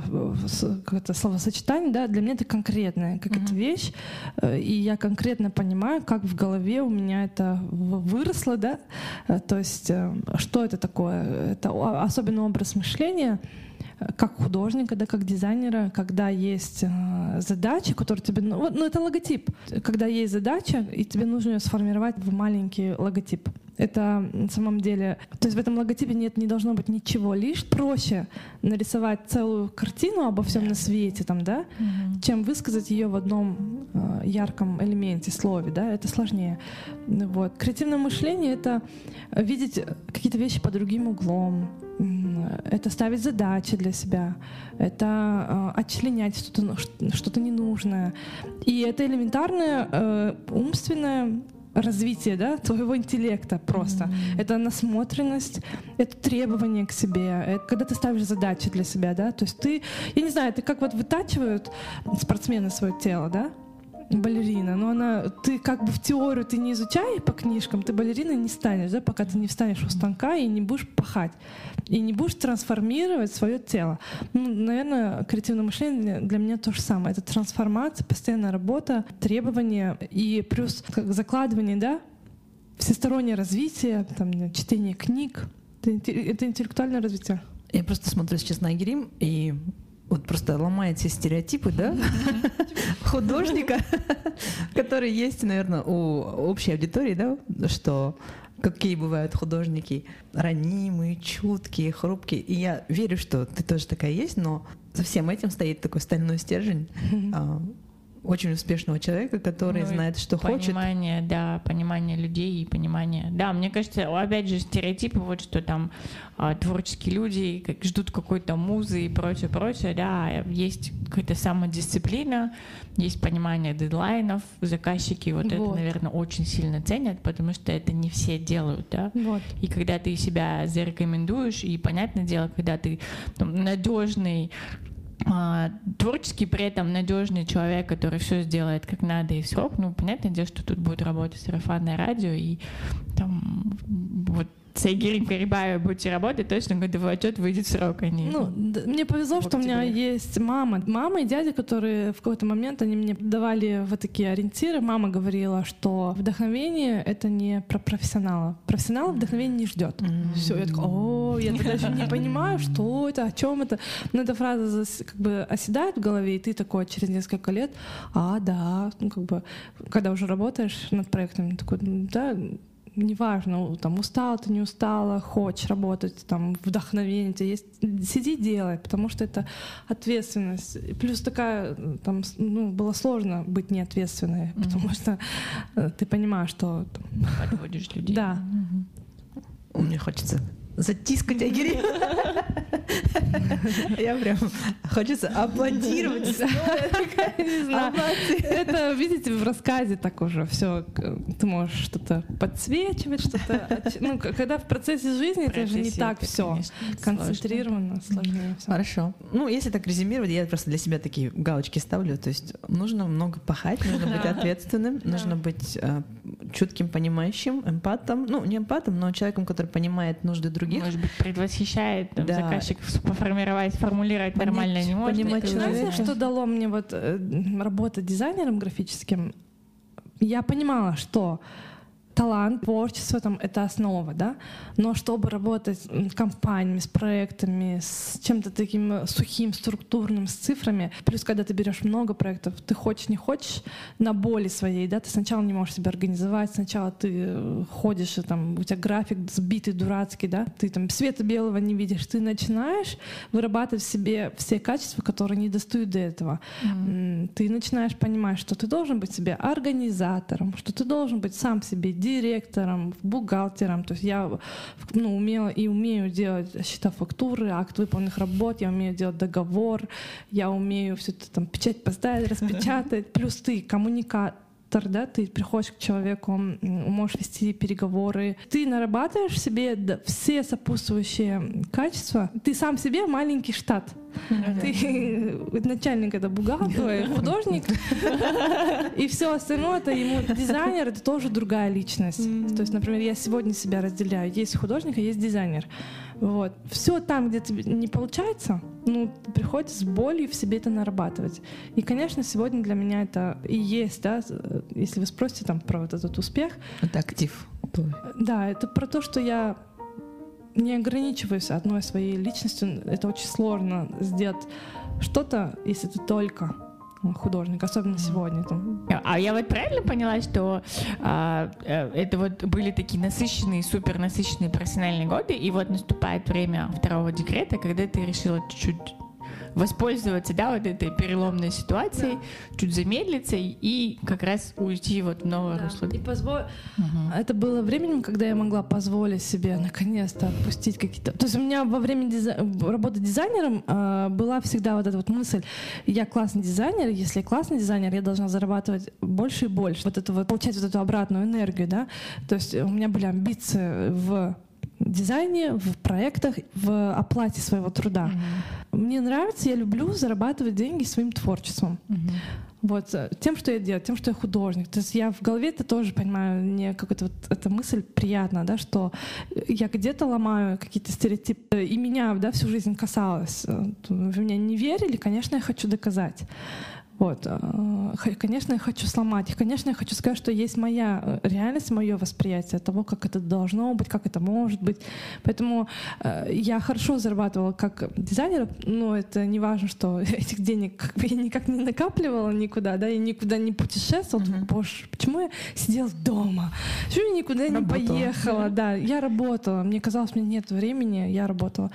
какое словосочетание, да, для меня это конкретная какая-то mm-hmm. вещь, э, и я конкретно понимаю, как в голове у меня это выросло, да, э, то есть э, что это такое, это особенный образ мышления, как художника, да, как дизайнера, когда есть э, задача, которую тебе... Ну, ну, это логотип. Когда есть задача, и тебе нужно ее сформировать в маленький логотип. Это на самом деле... То есть в этом логотипе нет, не должно быть ничего. Лишь проще нарисовать целую картину обо всем на свете, там, да, mm-hmm. чем высказать ее в одном э, ярком элементе, слове, да, это сложнее. Вот. Креативное мышление — это видеть какие-то вещи под другим углом, это ставить задачи для себя, это э, отчленять что-то, что-то ненужное. И это элементарное э, умственное развитие да, твоего интеллекта просто. Mm-hmm. Это насмотренность, это требование к себе, это когда ты ставишь задачи для себя, да, то есть ты, я не знаю, ты как вот вытачивают спортсмены свое тело, да, балерина, но она, ты как бы в теорию ты не изучай по книжкам, ты балериной не станешь, да, пока ты не встанешь у станка и не будешь пахать, и не будешь трансформировать свое тело. Ну, наверное, креативное мышление для меня то же самое. Это трансформация, постоянная работа, требования и плюс как закладывание, да, всестороннее развитие, там, чтение книг. Это, интеллектуальное развитие. Я просто смотрю сейчас на Грим и вот просто ломает все стереотипы, да, художника, который есть, наверное, у общей аудитории, да, что какие бывают художники, ранимые, чуткие, хрупкие. И я верю, что ты тоже такая есть, но за всем этим стоит такой стальной стержень, очень успешного человека, который ну, знает, что понимание, хочет. Понимание, да, понимание людей и понимание. Да, мне кажется, опять же, стереотипы, вот что там а, творческие люди как, ждут какой-то музы и прочее, прочее, да, есть какая-то самодисциплина, есть понимание дедлайнов, заказчики вот, вот. это, наверное, очень сильно ценят, потому что это не все делают, да. Вот. И когда ты себя зарекомендуешь, и понятное дело, когда ты там, надежный творческий, при этом надежный человек, который все сделает как надо и в срок, ну, понятное дело, что тут будет работать сарафанное радио, и там вот Сейгирин Карибаева будете работать, точно годовой отчет выйдет в срок. Они, ну, да, мне повезло, что у меня есть мама. Мама и дядя, которые в какой-то момент они мне давали вот такие ориентиры. Мама говорила, что вдохновение — это не про профессионала. Профессионал вдохновение не ждет. Mm-hmm. Все, я такая, о, я даже не понимаю, что это, о чем это. Но эта фраза как бы оседает в голове, и ты такой через несколько лет, а, да, ну, как бы, когда уже работаешь над проектом, такой, да, неважно, там устала ты, не устала, хочешь работать, там вдохновение тебе есть, сиди делай, потому что это ответственность. Плюс такая, там, ну, было сложно быть неответственной, mm-hmm. потому что э, ты понимаешь, что... Подводишь людей. Да. Mm-hmm. Мне хочется затискать Агири. [LAUGHS] Я прям хочется аплодировать. Это, видите, в рассказе так уже все. Ты можешь что-то подсвечивать, что-то. Ну, когда в процессе жизни это же не так все концентрировано, сложнее. Хорошо. Ну, если так резюмировать, я просто для себя такие галочки ставлю. То есть нужно много пахать, нужно быть ответственным, нужно быть э, чутким, понимающим, эмпатом. Ну, не эмпатом, но человеком, который понимает нужды других других. Может быть, предвосхищает там, да. заказчиков поформировать, формулировать Понять, нормально не может. Понимать Знаете, что дало мне вот э, работа дизайнером графическим? Я понимала, что талант, творчество там это основа, да. Но чтобы работать с компаниями, с проектами, с чем-то таким сухим, структурным, с цифрами, плюс когда ты берешь много проектов, ты хочешь, не хочешь, на боли своей, да, ты сначала не можешь себя организовать, сначала ты э, ходишь, и там у тебя график сбитый, дурацкий, да, ты там света белого не видишь, ты начинаешь вырабатывать в себе все качества, которые не достают до этого. Mm. Ты начинаешь понимать, что ты должен быть себе организатором, что ты должен быть сам себе директором, бухгалтером. То есть я ну, умела и умею делать счета фактуры, акт выполненных работ, я умею делать договор, я умею все это там печать поставить, [LAUGHS] распечатать. Плюс ты коммуникатор да, ты приходишь к человеку, можешь вести переговоры, ты нарабатываешь себе все сопутствующие качества, ты сам себе маленький штат. Ты начальник это бухгалтер, художник, и все остальное это ему дизайнер, это тоже другая личность. То есть, например, я сегодня себя разделяю. Есть художник, а есть дизайнер. Вот. Все там, где тебе не получается, ну, приходится с болью в себе это нарабатывать. И, конечно, сегодня для меня это и есть, да, если вы спросите там про вот этот успех. Это актив. Да, это про то, что я не ограничиваюсь одной своей личностью. Это очень сложно сделать что-то, если ты только художник, особенно сегодня. Там. А я вот правильно поняла, что а, э, это вот были такие насыщенные, супер насыщенные профессиональные годы, и вот наступает время второго декрета, когда ты решила чуть-чуть воспользоваться, да, вот этой переломной ситуацией, да. чуть замедлиться и как раз уйти вот в новое да. русло. И позволь... Угу. Это было временем, когда я могла позволить себе наконец-то отпустить какие-то... То есть у меня во время дизай... работы дизайнером э, была всегда вот эта вот мысль, я классный дизайнер, если я классный дизайнер, я должна зарабатывать больше и больше, вот это вот, получать вот эту обратную энергию, да, то есть у меня были амбиции в дизайне, в проектах, в оплате своего труда. Mm-hmm. Мне нравится, я люблю зарабатывать деньги своим творчеством. Mm-hmm. Вот, э, тем, что я делаю, тем, что я художник. То есть я в голове это тоже понимаю, мне какая-то вот эта мысль приятна, да, что я где-то ломаю какие-то стереотипы, и меня, да, всю жизнь касалось. Э, вы меня не верили, конечно, я хочу доказать. Вот. А, конечно, я хочу сломать. Конечно, я хочу сказать, что есть моя э, реальность, мое восприятие того, как это должно быть, как это может быть. Поэтому э, я хорошо зарабатывала как дизайнер, но это не важно, что [LAUGHS] этих денег как бы я никак не накапливала никуда, да, я никуда не путешествовала. Uh-huh. Боже, почему я сидела дома? Почему я никуда работала. не поехала? Да, я работала. Мне казалось, мне нет времени, я работала.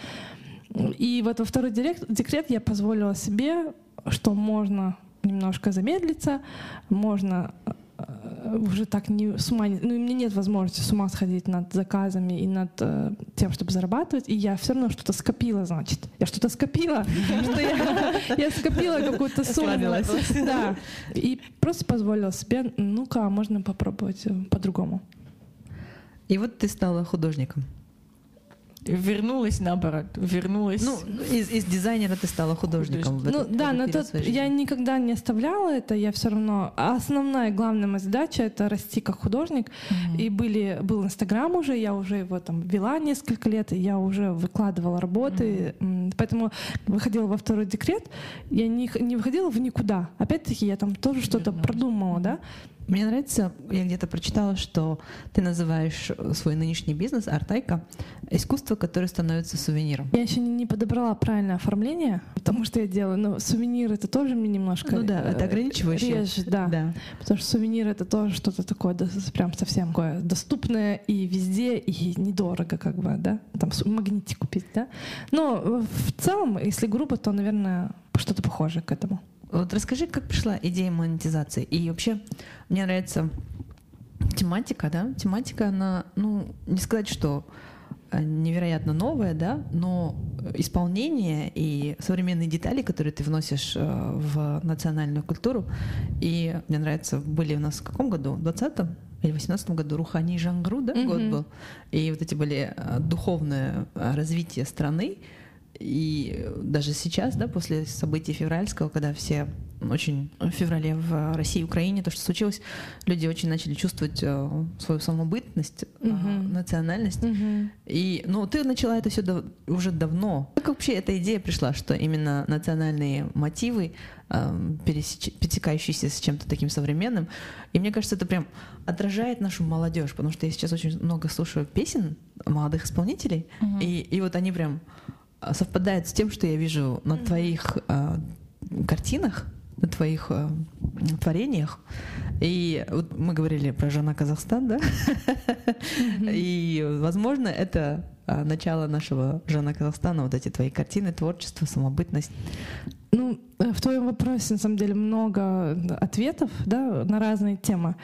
И вот во второй декрет я позволила себе, что можно немножко замедлиться, можно э, уже так не с ума, ну, у меня нет возможности с ума сходить над заказами и над э, тем, чтобы зарабатывать, и я все равно что-то скопила, значит. Я что-то скопила, что я скопила какую-то сумму. Да. И просто позволила себе, ну-ка, можно попробовать э, по-другому. И вот ты стала художником вернулась наоборот, вернулась. Ну, из, из дизайнера ты стала художником. В ну да, но тот я никогда не оставляла это, я все равно. основная, главная моя задача это расти как художник. Mm-hmm. И были, был Инстаграм уже, я уже его там вела несколько лет, и я уже выкладывала работы. Mm-hmm. Поэтому выходила во второй декрет, я не, не выходила в никуда. Опять-таки я там тоже что-то продумала, да. Мне нравится, я где-то прочитала, что ты называешь свой нынешний бизнес Артайка искусство, которое становится сувениром. Я еще не подобрала правильное оформление, потому что я делаю, но сувенир это тоже мне немножко ну да, это ограничивающее. Режет, да. да. Потому что сувенир это тоже что-то такое, да, прям совсем такое доступное и везде и недорого, как бы, да, там магнитик купить, да. Но в целом, если грубо, то, наверное, что-то похожее к этому. Вот расскажи, как пришла идея монетизации. И вообще, мне нравится тематика, да? Тематика, она, ну, не сказать, что э, невероятно новая, да, но исполнение и современные детали, которые ты вносишь э, в национальную культуру. И мне нравится, были у нас в каком году? В 20-м? или в 18 году Рухани Жангру, да, mm-hmm. год был. И вот эти были э, духовное развитие страны, и даже сейчас, да, после событий февральского, когда все очень в феврале в России и Украине, то, что случилось, люди очень начали чувствовать э, свою самобытность, угу. э, национальность. Угу. И, ну, ты начала это все дав- уже давно. Как вообще эта идея пришла, что именно национальные мотивы, э, пересеч- пересекающиеся с чем-то таким современным, и мне кажется, это прям отражает нашу молодежь, потому что я сейчас очень много слушаю песен молодых исполнителей, угу. и, и вот они прям совпадает с тем, что я вижу на твоих э, картинах, на твоих э, творениях. И вот мы говорили про Жана Казахстан, да? И, возможно, это а, начало нашего Жана Казахстана, вот эти твои картины, творчество, самобытность. Ну, в твоем вопросе, на самом деле, много ответов да, на разные темы.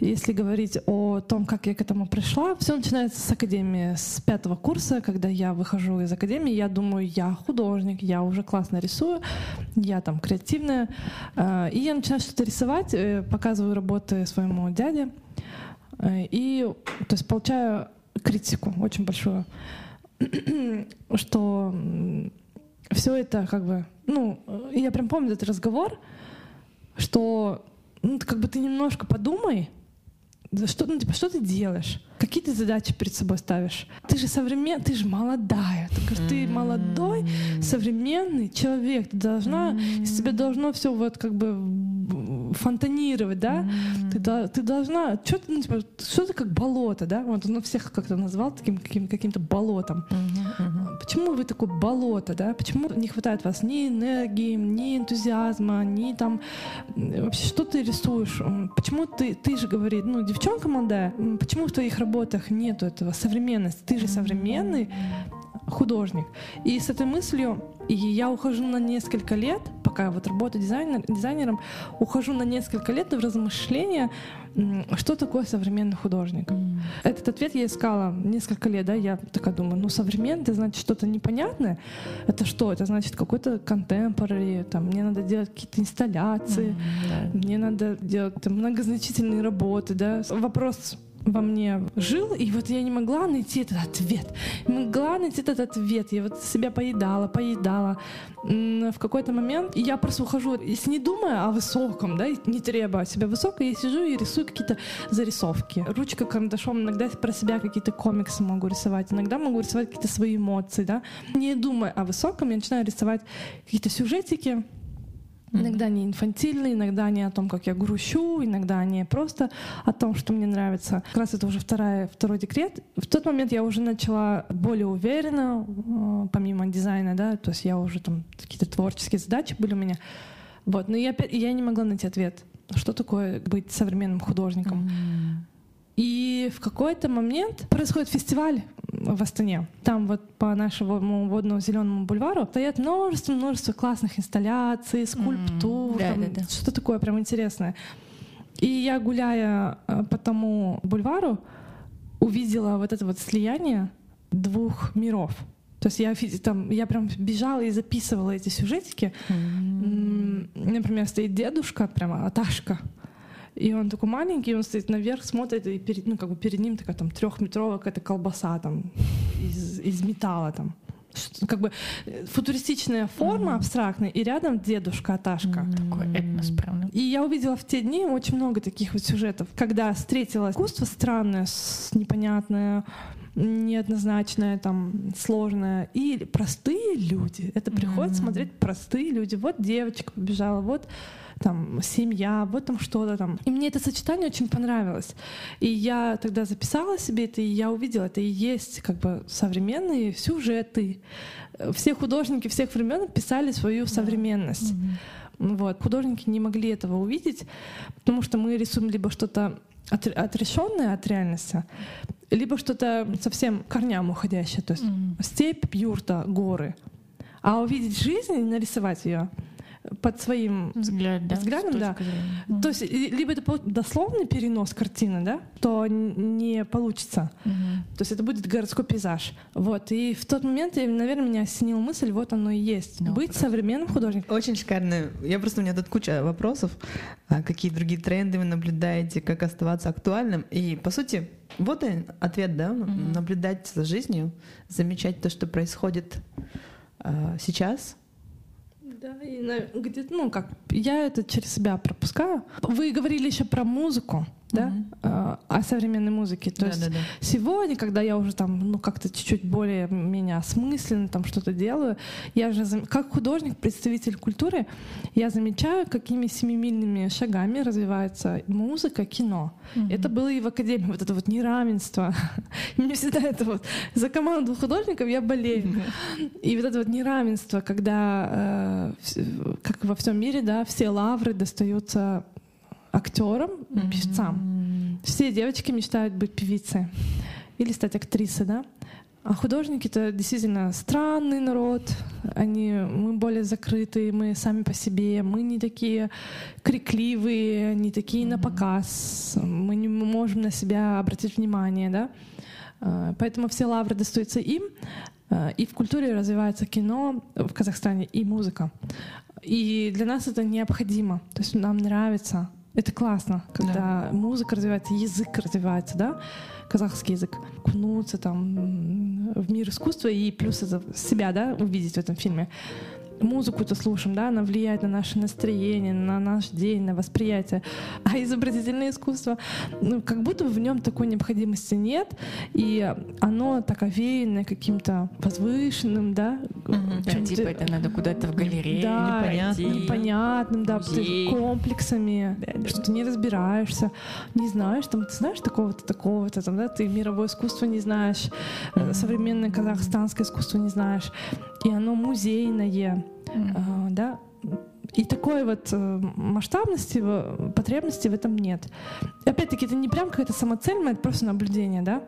Если говорить о том, как я к этому пришла, все начинается с академии, с пятого курса, когда я выхожу из академии, я думаю, я художник, я уже классно рисую, я там креативная. А, и я начинаю что-то рисовать, э, показываю работы своему дяде, э, и то есть получаю критику очень большую, [CLEARS THROAT] что все это как бы, ну, я прям помню этот разговор, что ну, как бы ты немножко подумай, что, ну, типа, что ты делаешь? Какие ты задачи перед собой ставишь? Ты же современ, ты же молодая. Ты, mm-hmm. ты молодой, современный человек. Ты должна, из тебя должно все вот как бы фонтанировать, да? Mm-hmm. Ты, ты должна, что ну, типа, что ты как болото, да? Вот он всех как-то назвал таким каким, каким-то болотом. Mm-hmm. Почему вы такое болото, да? Почему не хватает вас ни энергии, ни энтузиазма, ни там вообще что ты рисуешь? Почему ты, ты же говорит, ну девчонка молодая, почему в твоих работах нету этого современности. Ты же современный художник. И с этой мыслью я ухожу на несколько лет, пока вот работаю дизайнер, дизайнером, ухожу на несколько лет в размышления, что такое современный художник. Mm. Этот ответ я искала несколько лет, да, я такая думаю, ну современный, это значит что-то непонятное. Это что? Это значит какой-то contemporary, там, мне надо делать какие-то инсталляции, mm, yeah. мне надо делать там, многозначительные работы, да. Вопрос во мне жил, и вот я не могла найти этот ответ. Не могла найти этот ответ. Я вот себя поедала, поедала. В какой-то момент я просто ухожу, если не думая о высоком, да, не требуя себя высокого, я сижу и рисую какие-то зарисовки. Ручка карандашом, иногда про себя какие-то комиксы могу рисовать, иногда могу рисовать какие-то свои эмоции, да. Не думая о высоком, я начинаю рисовать какие-то сюжетики, Иногда не инфантильные, иногда не о том, как я грущу, иногда не просто о том, что мне нравится. Как раз это уже вторая, второй декрет. В тот момент я уже начала более уверенно, э, помимо дизайна, да, то есть я уже там какие-то творческие задачи были у меня. Вот, но я, я не могла найти ответ, что такое быть современным художником. Mm-hmm. И в какой-то момент происходит фестиваль в Астане. Там вот по нашему водному зеленому бульвару стоят множество-множество классных инсталляций, скульптур, mm, да, да, да. что такое прям интересное. И я, гуляя э, по тому бульвару, увидела вот это вот слияние двух миров. То есть я, там, я прям бежала и записывала эти сюжетики. Mm-hmm. Например, стоит дедушка, прямо Аташка, и он такой маленький, он стоит наверх, смотрит, и перед, ну, как бы перед ним такая там трехметровая какая-то колбаса там из, из металла там как бы э, футуристичная форма mm-hmm. абстрактная, и рядом дедушка Аташка. Mm-hmm. Такой этнос, правда. И я увидела в те дни очень много таких вот сюжетов, когда встретила искусство странное, непонятное, неоднозначное, там, сложное, и простые люди. Это приходят mm-hmm. смотреть простые люди. Вот девочка побежала, вот там семья, вот там что-то там. И мне это сочетание очень понравилось. И я тогда записала себе это, и я увидела, это и есть как бы современные сюжеты. Все художники всех времен писали свою современность. Mm-hmm. Вот. Художники не могли этого увидеть, потому что мы рисуем либо что-то отрешенное от реальности, либо что-то совсем корням уходящее, то есть mm-hmm. степь, юрта, горы. А увидеть жизнь и нарисовать ее под своим Взгляд, да, взглядом, да. Зрения. То есть либо это дословный перенос картины, да, то не получится. Угу. То есть это будет городской пейзаж. Вот. И в тот момент, наверное, меня осенила мысль, вот оно и есть. No, быть просто. современным художником. Очень шикарно. Я просто, у меня тут куча вопросов. А какие другие тренды вы наблюдаете, как оставаться актуальным? И, по сути, вот и ответ, да, mm наблюдать за жизнью, замечать то, что происходит э, сейчас, да, и где-то, ну как, я это через себя пропускаю. Вы говорили еще про музыку да, mm-hmm. о современной музыке. То да, есть да, да. сегодня, когда я уже там, ну, как-то чуть-чуть более-менее осмысленно там что-то делаю, я же, как художник, представитель культуры, я замечаю, какими семимильными шагами развивается музыка, кино. Mm-hmm. Это было и в академии, вот это вот неравенство. [LAUGHS] Мне всегда это вот за команду художников я болею. Mm-hmm. И вот это вот неравенство, когда, э, как во всем мире, да, все лавры достаются актерам, mm-hmm. певцам. Все девочки мечтают быть певицей или стать актрисой, да? А художники это действительно странный народ. Они, мы более закрытые, мы сами по себе, мы не такие крикливые, не такие mm-hmm. на показ. Мы не можем на себя обратить внимание, да? А, поэтому все лавры достаются им. А, и в культуре развивается кино в Казахстане и музыка. И для нас это необходимо. То есть нам нравится это классно, когда да. музыка развивается, язык развивается, да, казахский язык, кнуться там, в мир искусства и плюс это себя, да, увидеть в этом фильме музыку-то слушаем, да, она влияет на наше настроение, на наш день, на восприятие. А изобразительное искусство, ну, как будто в нем такой необходимости нет, и оно так овеянное каким-то возвышенным, да. Угу, да типа это надо куда-то в галерею, да, непонятным, непонятным да, комплексами, да, да. что ты не разбираешься, не знаешь, там, ты знаешь такого-то, такого-то, там, да, ты мировое искусство не знаешь, mm современное казахстанское искусство не знаешь, и оно музейное, mm. да, и такой вот э, масштабности, потребности в этом нет. И опять-таки, это не прям какая-то самоцель, это просто наблюдение, да?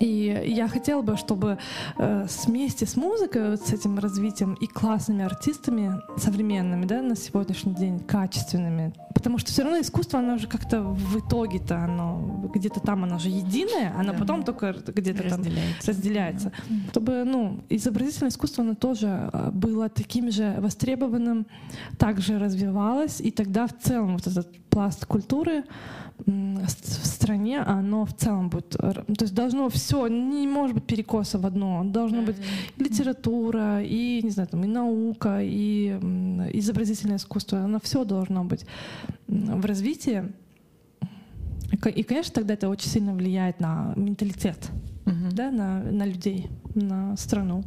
И я хотела бы, чтобы э, вместе с музыкой, вот с этим развитием и классными артистами современными, да, на сегодняшний день, качественными, потому что все равно искусство, оно уже как-то в итоге-то, оно где-то там, оно же единое, оно да. потом только где-то там разделяется. Да. Чтобы, ну, изобразительное искусство, оно тоже э, было таким же востребованным, также развивалось, и тогда в целом вот этот пласт культуры, в стране, оно в целом будет, то есть должно все, не может быть перекоса в одно, должно быть и литература, и, не знаю, там, и наука, и изобразительное искусство, оно все должно быть в развитии. И, конечно, тогда это очень сильно влияет на менталитет, uh-huh. да, на, на людей, на страну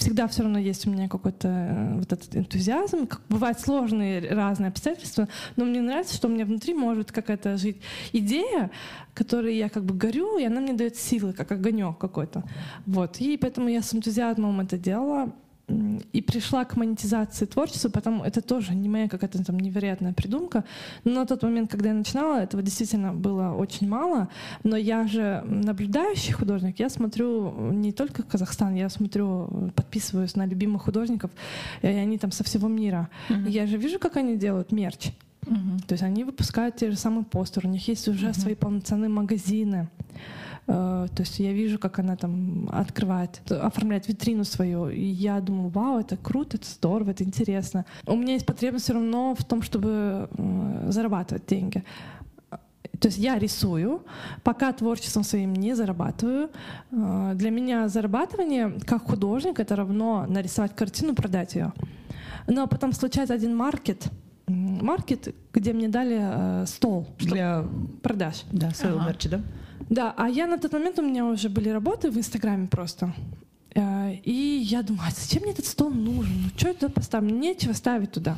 всегда все равно есть у меня какой-то э, вот этот энтузиазм. Как, бывают сложные разные обстоятельства, но мне нравится, что у меня внутри может какая-то жить идея, которой я как бы горю, и она мне дает силы, как огонек какой-то. Вот. И поэтому я с энтузиазмом это делала и пришла к монетизации творчества, потом это тоже не моя какая-то там невероятная придумка, но на тот момент, когда я начинала, этого действительно было очень мало, но я же наблюдающий художник, я смотрю не только Казахстан, я смотрю, подписываюсь на любимых художников, и они там со всего мира. Mm-hmm. я же вижу, как они делают мерч. Mm-hmm. То есть они выпускают те же самые постеры, у них есть уже mm-hmm. свои полноценные магазины. Э, то есть я вижу, как она там открывает, оформляет витрину свою. И я думаю, вау, это круто, это здорово, это интересно. У меня есть потребность все равно в том, чтобы зарабатывать деньги. То есть я рисую, пока творчеством своим не зарабатываю. Э, для меня зарабатывание как художник это равно нарисовать картину, продать ее. Но потом случается один маркет, маркет, где мне дали э, стол для продаж. Да, своего ага. мерча, да? Да, а я на тот момент у меня уже были работы в Инстаграме просто. Э, и я думаю, а зачем мне этот стол нужен? Ну, что это поставить? Нечего ставить туда.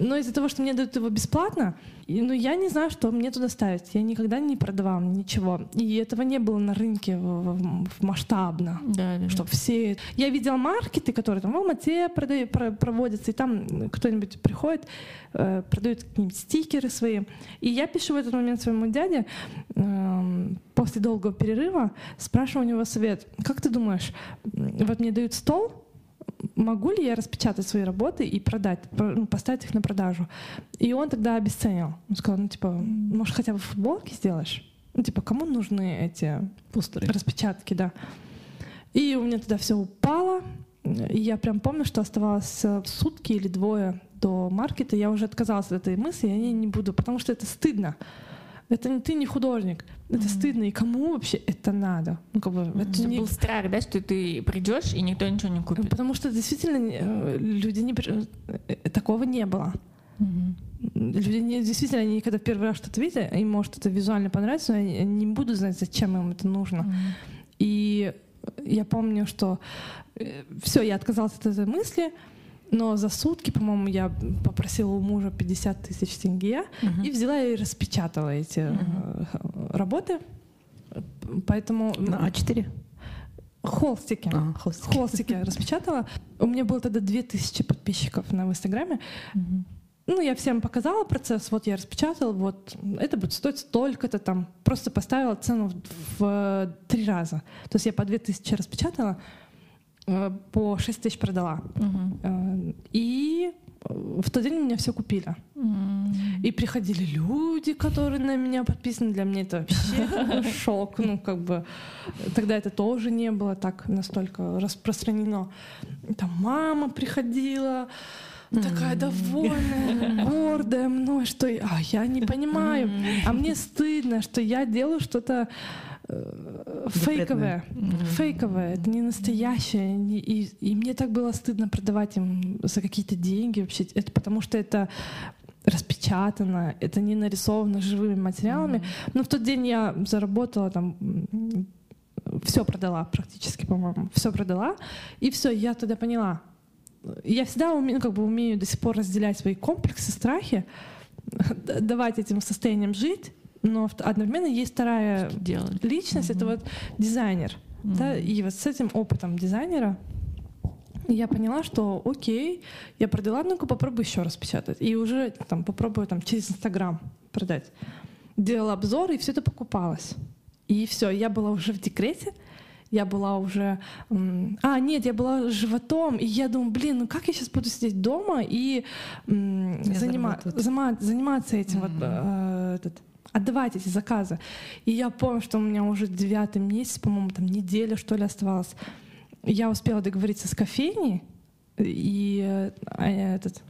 Но из-за того, что мне дают его бесплатно, ну, я не знаю, что мне туда ставить. Я никогда не продавала ничего. И этого не было на рынке в, в, в масштабно. Да, да, что да. все... Я видела маркеты, которые там в Алмате продают, про, проводятся, и там кто-нибудь приходит, э, продают какие-нибудь стикеры свои. И я пишу в этот момент своему дяде э, после долгого перерыва, спрашиваю у него совет. Как ты думаешь, вот мне дают стол, могу ли я распечатать свои работы и продать, ну, поставить их на продажу? И он тогда обесценил. Он сказал, ну, типа, может, хотя бы футболки сделаешь? Ну, типа, кому нужны эти Пустеры. распечатки, да. И у меня тогда все упало. И я прям помню, что оставалось э, сутки или двое до маркета. Я уже отказалась от этой мысли, я не буду, потому что это стыдно. Это не ты не художник. Это mm-hmm. стыдно. И кому вообще это надо? Ну, как бы, это не... был страх, да, что ты придешь и никто ничего не купит. Потому что действительно э, люди не э, такого не было. Mm-hmm. Люди не, действительно, они когда первый раз что-то видят, им может это визуально понравиться, но они не будут знать, зачем им это нужно. Mm-hmm. И я помню, что э, все, я отказалась от этой мысли, но за сутки, по-моему, я попросила у мужа 50 тысяч тенге uh-huh. и взяла и распечатала эти uh-huh. работы. Поэтому... На А4? Холстики. А, холстики. Холстики распечатала. У меня было тогда 2000 подписчиков на Инстаграме. Ну, я всем показала процесс, вот я распечатала, вот это будет стоить столько-то там. Просто поставила цену в, в три раза. То есть я по 2000 распечатала, Э, по 6 тысяч продала. Угу. И в тот день у меня все купили. Mm. И приходили люди, которые на меня подписаны. Для меня это вообще [LAUGHS] шок. Ну, как бы тогда это тоже не было так настолько распространено. Там мама приходила, такая довольная, гордая мной, что а я не понимаю. А мне стыдно, что я делаю что-то э, фейковое, mm-hmm. фейковое, это не настоящее, не, и, и мне так было стыдно продавать им за какие-то деньги вообще, это потому что это распечатано, это не нарисовано живыми материалами. Mm-hmm. Но в тот день я заработала там все продала практически, по-моему, все продала, и все, я тогда поняла. Я всегда умею, ну, как бы умею до сих пор разделять свои комплексы, страхи, [LAUGHS] давать этим состояниям жить, но одновременно есть вторая личность, mm-hmm. это вот дизайнер. Mm-hmm. Да, и вот с этим опытом дизайнера я поняла, что окей, я продала, ну-ка попробую еще раз печатать. И уже там попробую там через Инстаграм продать. Делала обзор, и все это покупалось. И все, я была уже в декрете, я была уже... А, нет, я была животом, и я думаю, блин, ну как я сейчас буду сидеть дома и занима... занима... заниматься этим mm-hmm. вот э, этот отдавать эти заказы. И я помню, что у меня уже девятый месяц, по-моему, там неделя, что ли, оставалось. Я успела договориться с кофейней, и а, этот,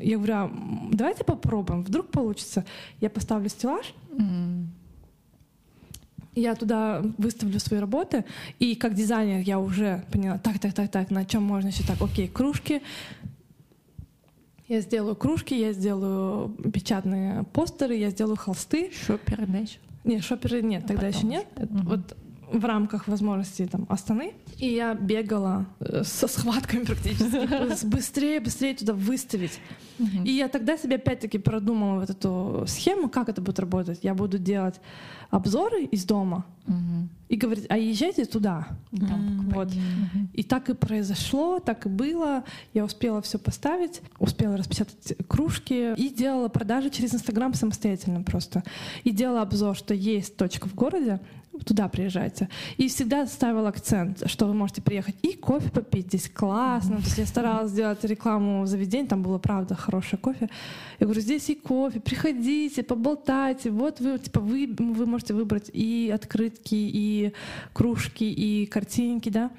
я говорю, а, давайте попробуем, вдруг получится. Я поставлю стеллаж, mm-hmm я туда выставлю свои работы, и как дизайнер я уже поняла, так, так, так, так, на чем можно еще так, окей, кружки, я сделаю кружки, я сделаю печатные постеры, я сделаю холсты. Шоперы, да, еще? Нет, шоперы нет, а тогда еще нет. Угу. Вот в рамках возможностей там Астаны. И я бегала э, со схватками практически. [LAUGHS] Быстрее, быстрее туда выставить. И я тогда себе опять-таки продумала вот эту схему, как это будет работать. Я буду делать обзоры из дома и говорить, а езжайте туда. вот. И так и произошло, так и было. Я успела все поставить, успела распечатать кружки и делала продажи через Инстаграм самостоятельно просто. И делала обзор, что есть точка в городе, туда приезжайте. И всегда ставила акцент, что вы можете приехать и кофе попить, здесь классно. То есть я старалась сделать рекламу заведения, там было, правда, хорошее кофе. Я говорю, здесь и кофе, приходите, поболтайте. Вот вы, типа, вы, вы можете выбрать и открытки, и кружки, и картинки, да.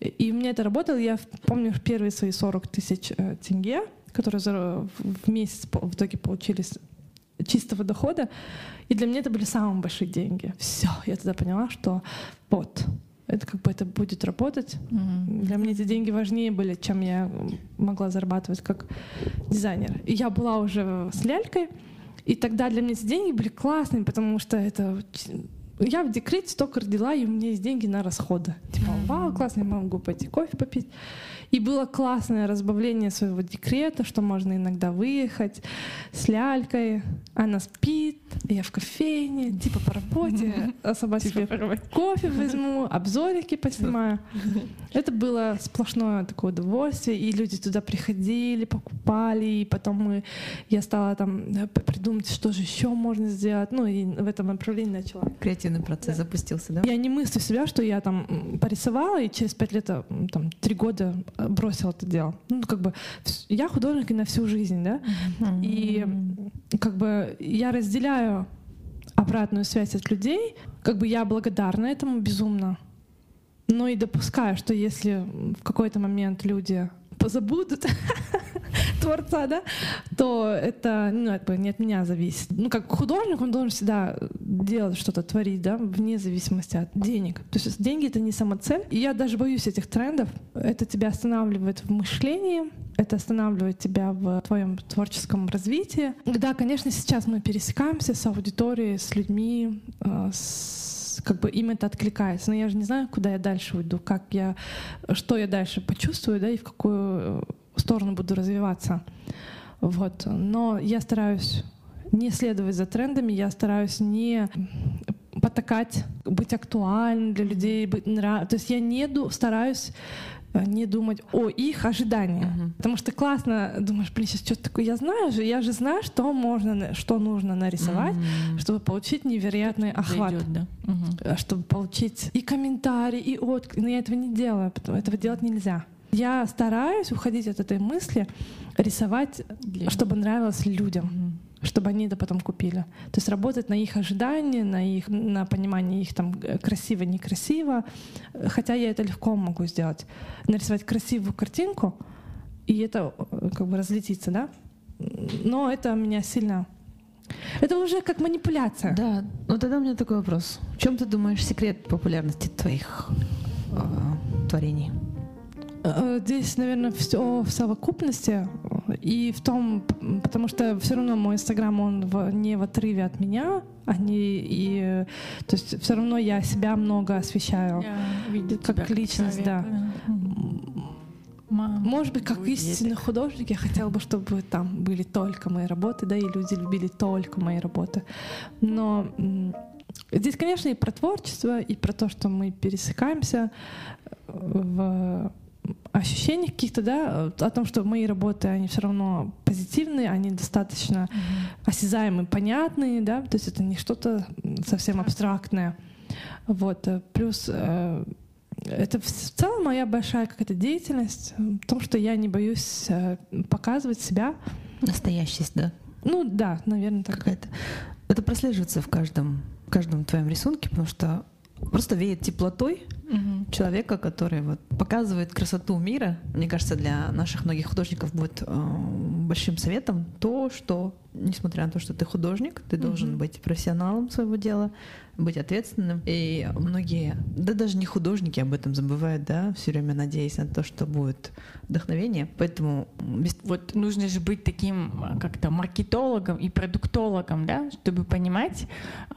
И меня это работало. Я помню первые свои 40 тысяч э, тенге, которые в месяц в итоге получились чистого дохода. И для меня это были самые большие деньги. Все, я тогда поняла, что вот, это как бы это будет работать. Mm-hmm. Для меня эти деньги важнее были, чем я могла зарабатывать как дизайнер. И я была уже с лялькой, и тогда для меня эти деньги были классными, потому что это я в декрете столько родила, и у меня есть деньги на расходы. Типа, вау, классно, я могу пойти кофе попить. И было классное разбавление своего декрета, что можно иногда выехать с лялькой. Она спит, я в кофейне, типа по работе, сама типа себе кофе возьму, обзорики поснимаю. Это было сплошное такое удовольствие, и люди туда приходили, покупали, и потом мы, я стала там э, придумать, что же еще можно сделать, ну и в этом направлении начала. Креативный процесс да. запустился, да? Я не мыслю себя, что я там порисовала, и через пять лет, э, там, три года бросил это дело. Ну, как бы я художник и на всю жизнь, да, и как бы я разделяю обратную связь от людей, как бы я благодарна этому безумно, но и допускаю, что если в какой-то момент люди позабудут [LAUGHS] [LAUGHS] творца, да, то это ну, как бы не от меня зависит. Ну, как художник, он должен всегда делать что-то, творить, да, вне зависимости от денег. То есть деньги — это не самоцель. И я даже боюсь этих трендов. Это тебя останавливает в мышлении, это останавливает тебя в твоем творческом развитии. Да, конечно, сейчас мы пересекаемся с аудиторией, с людьми, э, с как бы им это откликается. Но я же не знаю, куда я дальше уйду, как я, что я дальше почувствую, да, и в какую сторону буду развиваться. Вот. Но я стараюсь не следовать за трендами, я стараюсь не потакать, быть актуальным для людей, быть нрав... То есть я не ду... стараюсь Э, не думать о их ожиданиях. Uh-huh. Потому что классно думаешь, блин, сейчас что-то такое я знаю же, я же знаю, что можно, что нужно нарисовать, uh-huh. чтобы получить невероятный охват. Зайдет, да? uh-huh. Чтобы получить и комментарии, и отклик. Но я этого не делаю, потому этого делать нельзя. Я стараюсь уходить от этой мысли, рисовать, Для... чтобы нравилось людям. Uh-huh чтобы они это потом купили. То есть работать на их ожидания, на их на понимание их там э, красиво, некрасиво. Хотя я это легко могу сделать. Нарисовать красивую картинку, и это э, как бы разлетится, да? Но это меня сильно Это уже как манипуляция. Да, ну тогда у меня такой вопрос. В чем ты думаешь секрет популярности твоих э, творений? Э, здесь, наверное, все в совокупности. И в том, потому что все равно мой инстаграм, он в, не в отрыве от меня, они и, то есть все равно я себя много освещаю, yeah, как личность, да. Мама, Может быть, как истинный художник, я хотела бы, чтобы там были только мои работы, да, и люди любили только мои работы. Но здесь, конечно, и про творчество, и про то, что мы пересекаемся в ощущениях каких-то, да, о том, что мои работы, они все равно позитивные, они достаточно mm-hmm. осязаемые, понятные, да, то есть это не что-то совсем абстрактное. Вот. Э, плюс э, это в целом моя большая какая-то деятельность в том, что я не боюсь э, показывать себя. Настоящесть, да? Ну да, наверное, так. Какая-то. Это прослеживается в каждом, в каждом твоем рисунке, потому что просто веет теплотой угу. человека, который вот показывает красоту мира. Мне кажется, для наших многих художников будет э, большим советом то, что несмотря на то, что ты художник, ты должен быть профессионалом своего дела, быть ответственным. И многие, да даже не художники об этом забывают, да, все время надеясь на то, что будет вдохновение. Поэтому вот нужно же быть таким как-то маркетологом и продуктологом, да, чтобы понимать,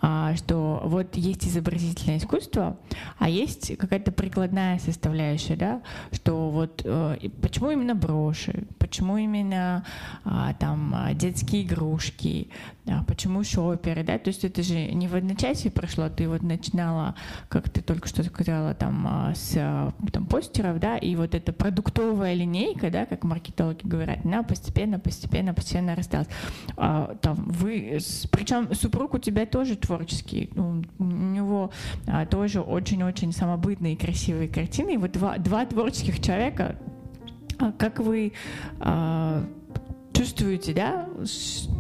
а, что вот есть изобразительное искусство, а есть какая-то прикладная составляющая, да, что вот э, почему именно броши, почему именно а, там детские игрушки, да, почему шоперы, да, то есть это же не в одночасье прошло, ты вот начинала, как ты только что сказала, там, а, с там, постеров, да, и вот эта продуктовая линейка, да, как маркетологи говорят, она постепенно, постепенно, постепенно расталась. А, там, вы, причем супруг у тебя тоже творческий, у, у него а, тоже очень-очень самобытные красивые картины, и вот два, два творческих человека, а, как вы а, чувствуете, да,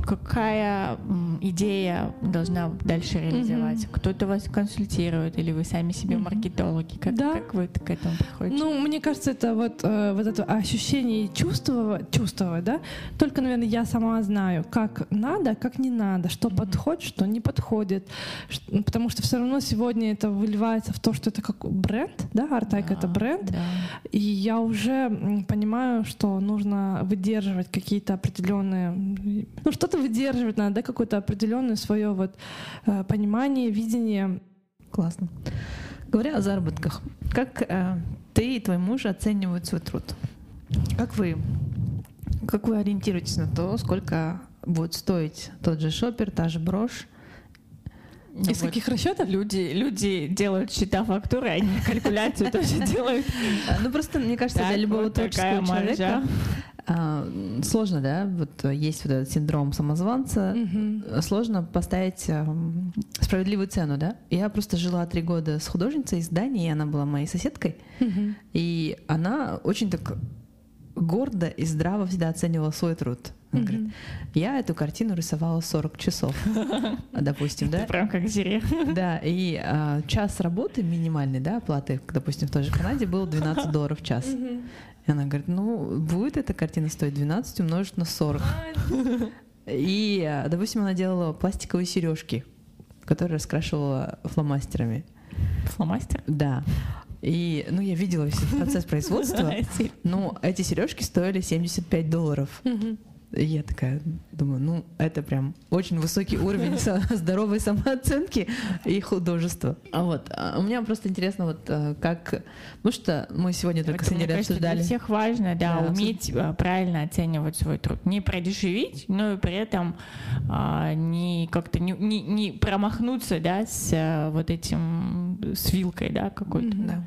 какая идея должна дальше реализоваться? Mm-hmm. Кто-то вас консультирует, или вы сами себе mm-hmm. маркетологи? Как, да. как вы к этому приходите? Ну, мне кажется, это вот, э, вот это ощущение чувствовать, чувствовать, да, только, наверное, я сама знаю, как надо, как не надо, что mm-hmm. подходит, что не подходит, ну, потому что все равно сегодня это выливается в то, что это как бренд, да, Артайк да, это бренд, да. и я уже понимаю, что нужно выдерживать какие-то определенные, ну что-то выдерживать надо, да, какое-то определенное свое вот э, понимание, видение. Классно. Говоря о заработках, как э, ты и твой муж оценивают свой труд? Как вы, как вы ориентируетесь на то, сколько будет стоить тот же шопер, та же брошь? Ну, Из вот каких расчетов? Люди, люди делают счета фактуры, они калькуляцию тоже [LAUGHS] делают. Ну просто, мне кажется, для любого творческого человека а, сложно, да, вот есть вот этот синдром самозванца, угу. сложно поставить эм, справедливую цену, да. Я просто жила три года с художницей из Дании, она была моей соседкой, угу. и она очень так гордо и здраво всегда оценивала свой труд. Она mm-hmm. говорит, я эту картину рисовала 40 часов, [LAUGHS] допустим, да? Прям как зире. [LAUGHS] Да, и а, час работы минимальной, да, оплаты, допустим, в той же Канаде был 12 [LAUGHS] долларов в час. И она говорит, ну, будет эта картина стоить 12 умножить на 40. И, а, допустим, она делала пластиковые сережки, которые раскрашивала фломастерами. Фломастер? Да. И, ну, я видела весь процесс производства. Но эти сережки стоили 75 долларов. И я такая думаю, ну, это прям очень высокий уровень [LAUGHS] здоровой самооценки и художества. А вот, а у меня просто интересно, вот э, как, ну что мы сегодня только с Нелей обсуждали. Для всех важно, да, да уметь абсолютно. Э, правильно оценивать свой труд. Не продешевить, но и при этом а, не как-то не, не, не промахнуться, да, с а, вот этим, с вилкой, да, какой-то. Mm-hmm. Да.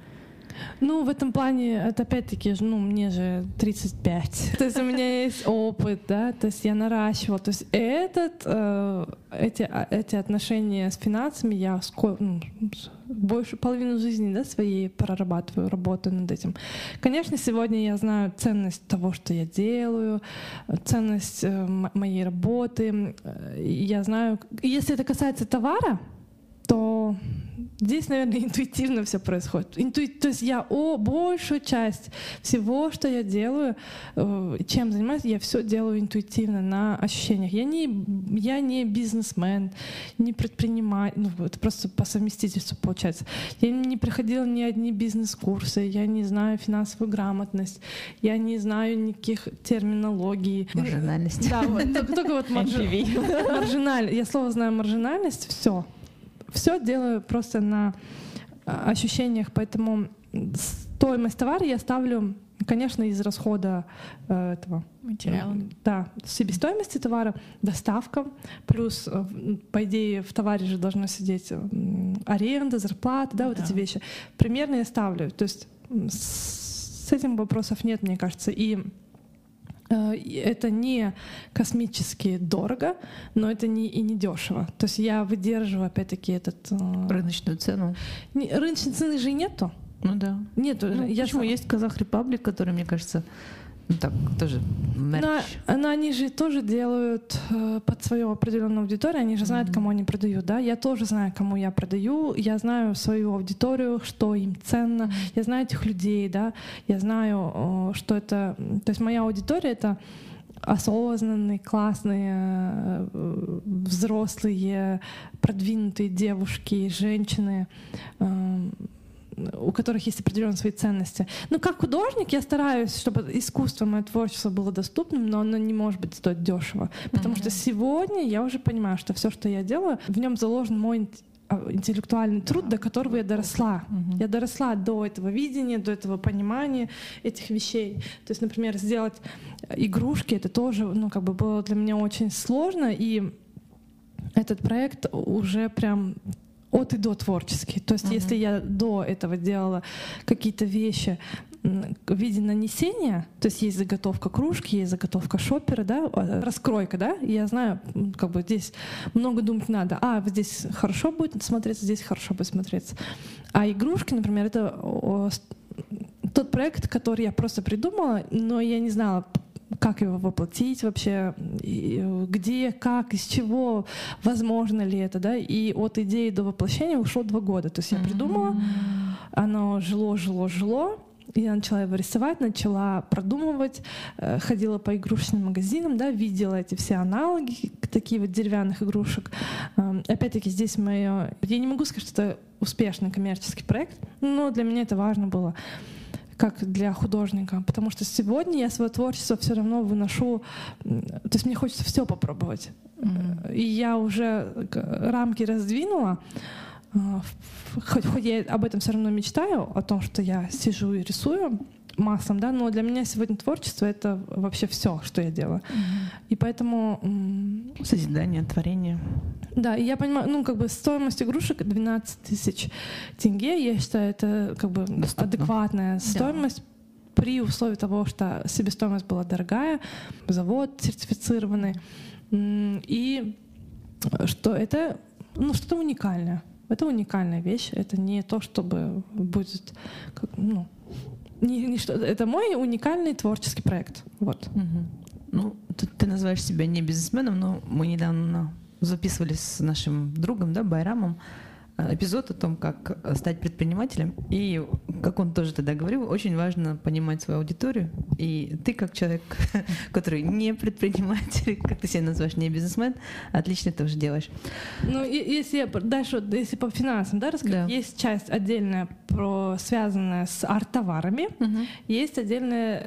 Ну, в этом плане, это опять-таки, ну, мне же 35. [LAUGHS] То есть у меня есть опыт, да, то есть я наращивала. То есть этот, э, эти, а, эти отношения с финансами я ско, ну, больше половину жизни да, своей прорабатываю, работаю над этим. Конечно, сегодня я знаю ценность того, что я делаю, ценность э, моей работы. Я знаю, если это касается товара, то Здесь, наверное, [LAUGHS] интуитивно все происходит. Инту... То есть я о большую часть всего, что я делаю, э, чем занимаюсь, я все делаю интуитивно на ощущениях. Я не, я не бизнесмен, не предприниматель, ну это просто по совместительству получается. Я не приходила ни одни бизнес-курсы, я не знаю финансовую грамотность, я не знаю никаких терминологий. Маржинальность. Да, вот, только, только вот маржинальность. Я слово знаю маржинальность, все все делаю просто на а, ощущениях, поэтому стоимость товара я ставлю, конечно, из расхода э, этого материала. Да, себестоимости товара, доставка, плюс, э, по идее, в товаре же должна сидеть аренда, зарплата, да, вот да. эти вещи. Примерно я ставлю. То есть с этим вопросов нет, мне кажется. И Э, это не космически дорого, но это не, и не дешево. То есть я выдерживаю опять-таки этот... Э, Рыночную цену. Не, рыночной цены же и нету. Ну да. Нету. Ну, я почему? Сам... Есть Казах Репаблик, который, мне кажется, ну, так, тоже мерч. Но, но они же тоже делают э, под свою определенную аудиторию, они же знают, mm-hmm. кому они продают, да. Я тоже знаю, кому я продаю, я знаю свою аудиторию, что им ценно, я знаю этих людей, да, я знаю, э, что это... То есть моя аудитория — это осознанные, классные, э, взрослые, продвинутые девушки, женщины, э, у которых есть определенные свои ценности. Ну, как художник я стараюсь, чтобы искусство, мое творчество было доступным, но оно не может быть стоить дешево. Потому mm-hmm. что сегодня я уже понимаю, что все, что я делаю, в нем заложен мой а, интеллектуальный труд, до которого я доросла. Mm-hmm. Я доросла до этого видения, до этого понимания этих вещей. То есть, например, сделать игрушки, это тоже, ну, как бы было для меня очень сложно, и этот проект уже прям от и до творческий. То есть, uh-huh. если я до этого делала какие-то вещи в виде нанесения, то есть есть заготовка кружки, есть заготовка шопера, да, а, раскройка, да, я знаю, как бы здесь много думать надо. А, здесь хорошо будет смотреться, здесь хорошо будет смотреться. А игрушки, например, это тот проект, который я просто придумала, но я не знала, как его воплотить вообще, где, как, из чего, возможно ли это, да, и от идеи до воплощения ушло два года. То есть я придумала, оно жило, жило, жило, я начала его рисовать, начала продумывать, э, ходила по игрушечным магазинам, да, видела эти все аналоги, такие вот деревянных игрушек. Эм, опять-таки здесь мое... Я не могу сказать, что это успешный коммерческий проект, но для меня это важно было как для художника, потому что сегодня я свое творчество все равно выношу, то есть мне хочется все попробовать. Mm-hmm. И я уже рамки раздвинула, а, хоть, хоть я об этом все равно мечтаю, о том, что я сижу и рисую, массам, да, но для меня сегодня творчество — это вообще все, что я делаю. Mm-hmm. И поэтому... Созидание, творение. Да, я понимаю, ну, как бы стоимость игрушек 12 тысяч тенге, я считаю, это как бы Доступно. адекватная стоимость да. при условии того, что себестоимость была дорогая, завод сертифицированный, и что это ну, что-то уникальное. Это уникальная вещь, это не то, чтобы будет, как, ну, не, не что, это мой уникальный творческий проект. Вот. Угу. Ну, ты, ты называешь себя не бизнесменом, но мы недавно записывали с нашим другом, да, Байрамом, Э, эпизод о том, как э, стать предпринимателем. И, как он тоже тогда говорил, очень важно понимать свою аудиторию. И ты, как человек, [LAUGHS] который не предприниматель, [LAUGHS] как ты себя называешь, не бизнесмен, отлично тоже делаешь. Ну, если я дальше, если по финансам, да, рассказать, да. есть часть отдельная, про, связанная с арт-товарами, угу. есть отдельная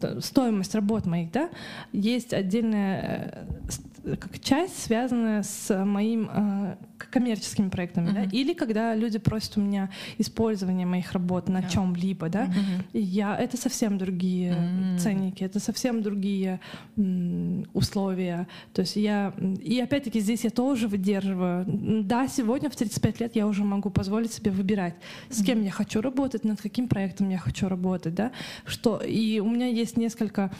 э, стоимость работ моих, да, есть отдельная э, как часть, связанная с моим э, коммерческими проектами, uh-huh. да, или когда люди просят у меня использование моих работ на yeah. чем-либо, да, uh-huh. я это совсем другие uh-huh. ценники, это совсем другие м, условия. То есть я и опять-таки здесь я тоже выдерживаю. Да, сегодня в 35 лет я уже могу позволить себе выбирать, с uh-huh. кем я хочу работать, над каким проектом я хочу работать, да, что и у меня есть несколько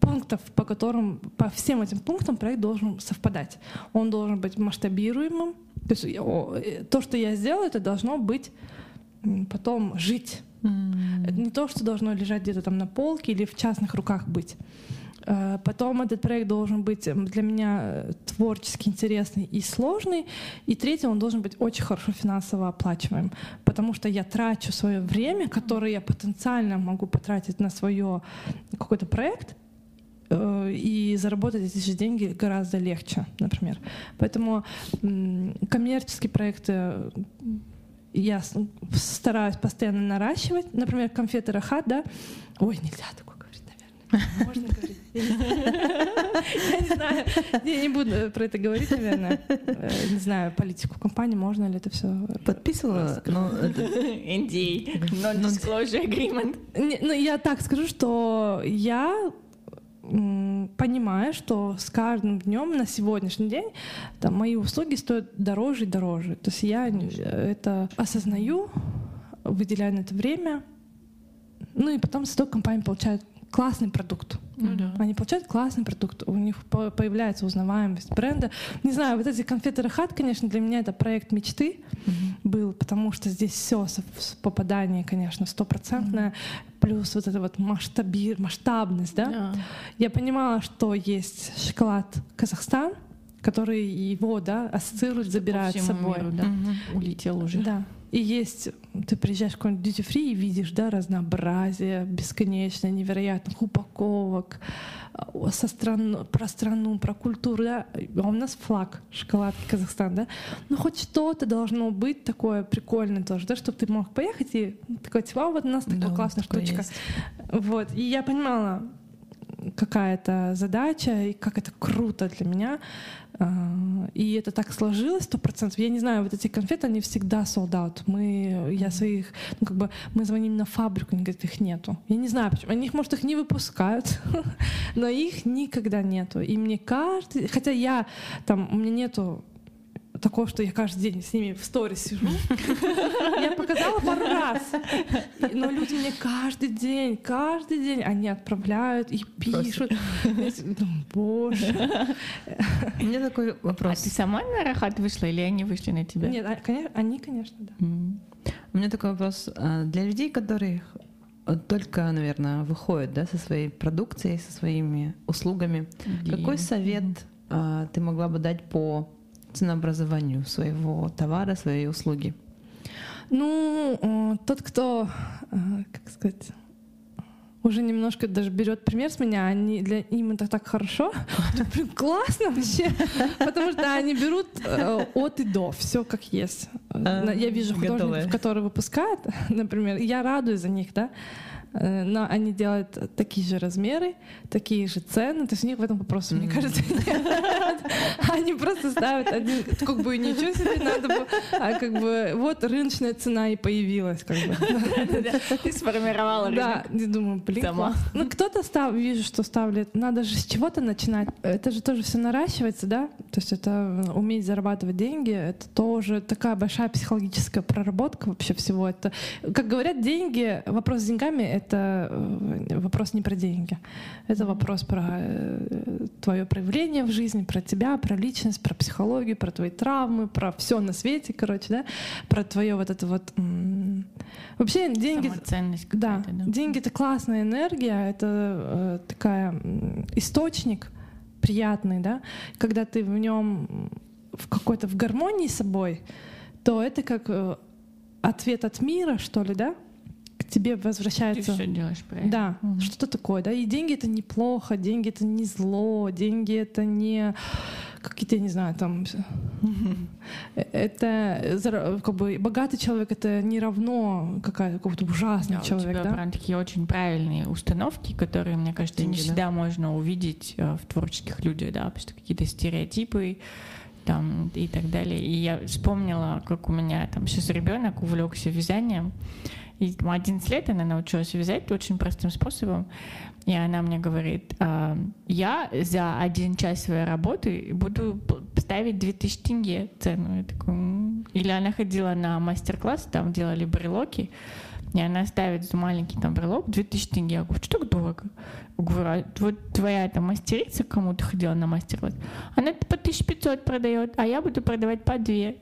пунктов, по которым по всем этим пунктам проект должен совпадать. Он должен быть масштабируемым, то есть э, то, что я сделала, это должно быть потом жить. Mm. Это не то, что должно лежать где-то там на полке или в частных руках быть. Э, потом этот проект должен быть для меня э, творчески интересный и сложный. И третий, он должен быть очень хорошо финансово оплачиваем. Потому что я трачу свое время, которое я потенциально могу потратить на свое какой-то проект, и заработать эти же деньги гораздо легче, например. Поэтому коммерческие проекты я стараюсь постоянно наращивать. Например, конфеты Рахат, да? Ой, нельзя такое говорить, наверное. Можно говорить? [LAUGHS] Я не знаю. Я не буду про это говорить, наверное. Э, не знаю, политику компании, можно ли это все. Подписывала? NDA, Non-Disclosure Agreement. Ну, я так скажу, что я понимая, что с каждым днем на сегодняшний день там, мои услуги стоят дороже и дороже. То есть я это осознаю, выделяю на это время, ну и потом зато компания получает классный продукт. Ну, да. Они получают классный продукт, у них появляется узнаваемость бренда. Не знаю, вот эти конфеты Рахат, конечно, для меня это проект мечты mm-hmm. был, потому что здесь все попадание, конечно, стопроцентное, mm-hmm. плюс вот эта вот масштаби, масштабность, да. Yeah. Я понимала, что есть шоколад Казахстан, который его, да, ассоциирует, забирает с собой. Миру, да. Угу. Улетел уже. Да. И есть, ты приезжаешь в какой-нибудь duty free и видишь, да, разнообразие бесконечное, невероятных упаковок со стран, про страну, про культуру, да. А у нас флаг шоколад Казахстан, да. Ну хоть что-то должно быть такое прикольное тоже, да, чтобы ты мог поехать и такой, типа, а вот у нас такая да, классная штучка. Есть. Вот. И я понимала, какая-то задача, и как это круто для меня. А, и это так сложилось сто процентов. Я не знаю, вот эти конфеты, они всегда sold out. Мы, я своих, ну как бы, мы звоним на фабрику, они говорят, их нету. Я не знаю, почему. Они может, их не выпускают, [LAUGHS] но их никогда нету. И мне каждый, хотя я там, у меня нету такого, что я каждый день с ними в сторис сижу. Я показала пару раз. Но люди мне каждый день, каждый день они отправляют и пишут. Боже. У меня такой вопрос. А ты сама на Рахат вышла или они вышли на тебя? Нет, а, они, конечно, да. У меня такой вопрос. А, для людей, которые только, наверное, выходят да, со своей продукцией, со своими услугами, какой совет а, ты могла бы дать по ценообразованию своего товара, своей услуги? Ну, э, тот, кто, э, как сказать, уже немножко даже берет пример с меня, они для им это так хорошо, [LAUGHS] блин, классно вообще, потому что они берут э, от и до, все как есть. А, я вижу художников, которые выпускают, [LAUGHS] например, я радуюсь за них, да, но они делают такие же размеры, такие же цены, то есть у них в этом вопросе, мне кажется, нет. Они просто ставят один, как бы ничего себе надо было, а как бы вот рыночная цена и появилась, как бы. Ты сформировала рынок. Да, я думаю, блин, Сама. Ну кто-то став, вижу, что ставит, надо же с чего-то начинать. Это же тоже все наращивается, да? То есть это уметь зарабатывать деньги, это тоже такая большая психологическая проработка вообще всего. Это, как говорят, деньги, вопрос с деньгами это э, вопрос не про деньги. Это вопрос про э, твое проявление в жизни, про тебя, про личность, про психологию, про твои травмы, про все на свете, короче, да, про твое вот это вот... Вообще деньги... Самоценность да, да, деньги — это классная энергия, это э, такая источник приятный, да, когда ты в нем в какой-то в гармонии с собой, то это как э, ответ от мира, что ли, да? Тебе возвращается... Ты все делаешь правильно. Да, угу. что такое, да. И деньги — это неплохо, деньги — это не зло, деньги — это не какие-то, не знаю, там... Это как бы богатый человек — это не равно какая какой-то ужасный да, человек, у тебя да? прям такие очень правильные установки, которые, мне кажется, деньги, не всегда да? можно увидеть э, в творческих людях, да, потому что какие-то стереотипы, там и так далее. И я вспомнила, как у меня там сейчас ребенок увлекся вязанием, и 11 лет она научилась вязать очень простым способом. И она мне говорит, «А, я за один час своей работы буду ставить 2000 тенге цену. Я такой, Или она ходила на мастер-класс, там делали брелоки, и она ставит маленький там брелок 2000 тенге. Я говорю, что так дорого? Я говорю, а вот твоя там мастерица, кому ты ходила на мастер-класс, она по 1500 продает, а я буду продавать по 2.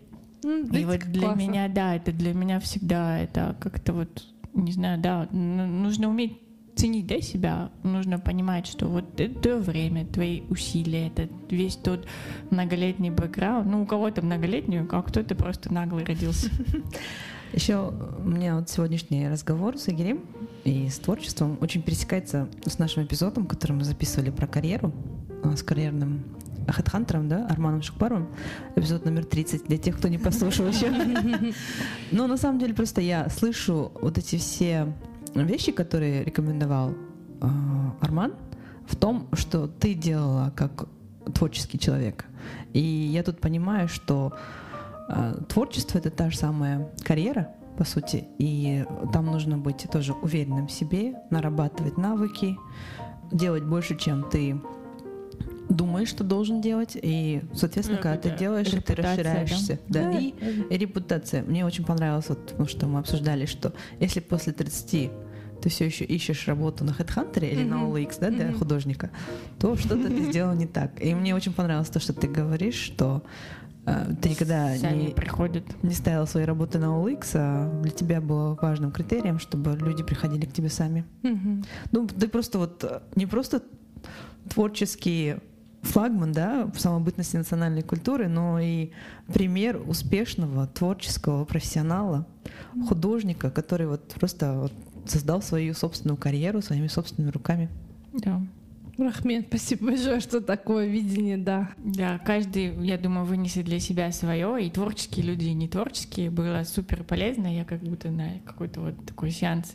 Ну, и вот для классно. меня, да, это для меня всегда это как-то вот, не знаю, да, нужно уметь ценить да, себя, нужно понимать, что вот это твое время, твои усилия, это весь тот многолетний бэкграунд. Ну, у кого-то многолетний, а кто-то просто наглый родился. [LAUGHS] Еще у меня вот сегодняшний разговор с Игорем и с творчеством очень пересекается с нашим эпизодом, который мы записывали про карьеру, а, с карьерным хедхантером, да, Арманом Шукпаровым, эпизод номер 30, для тех, кто не послушал еще. [LAUGHS] Но на самом деле просто я слышу вот эти все вещи, которые рекомендовал э, Арман, в том, что ты делала как творческий человек. И я тут понимаю, что э, творчество это та же самая карьера, по сути, и там нужно быть тоже уверенным в себе, нарабатывать навыки, делать больше, чем ты думаешь, что должен делать, и, соответственно, ну, когда ты делаешь, ты расширяешься. Да, да, да. И, и репутация. Мне очень понравилось, вот, потому что мы обсуждали, что если после 30 ты все еще ищешь работу на HeadHunter или mm-hmm. на OLX, да, для mm-hmm. художника, то что-то ты [LAUGHS] сделал не так. И мне очень понравилось то, что ты говоришь, что э, ты никогда не, приходят. не ставил свои работы на OLX, а для тебя было важным критерием, чтобы люди приходили к тебе сами. Mm-hmm. Ну, ты просто вот э, не просто творческий флагман, да, в самобытности национальной культуры, но и пример успешного творческого профессионала, художника, который вот просто вот создал свою собственную карьеру своими собственными руками. Да. Рахмет, спасибо большое, что такое видение, да. Да, каждый, я думаю, вынесет для себя свое, и творческие люди, и не творческие. Было супер полезно. Я как будто на какой-то вот такой сеанс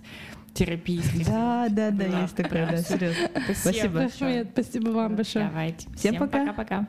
терапии. Да, да, да, есть такое, да, серьезно. Спасибо. Спасибо вам большое. Давайте. Всем пока. Пока-пока.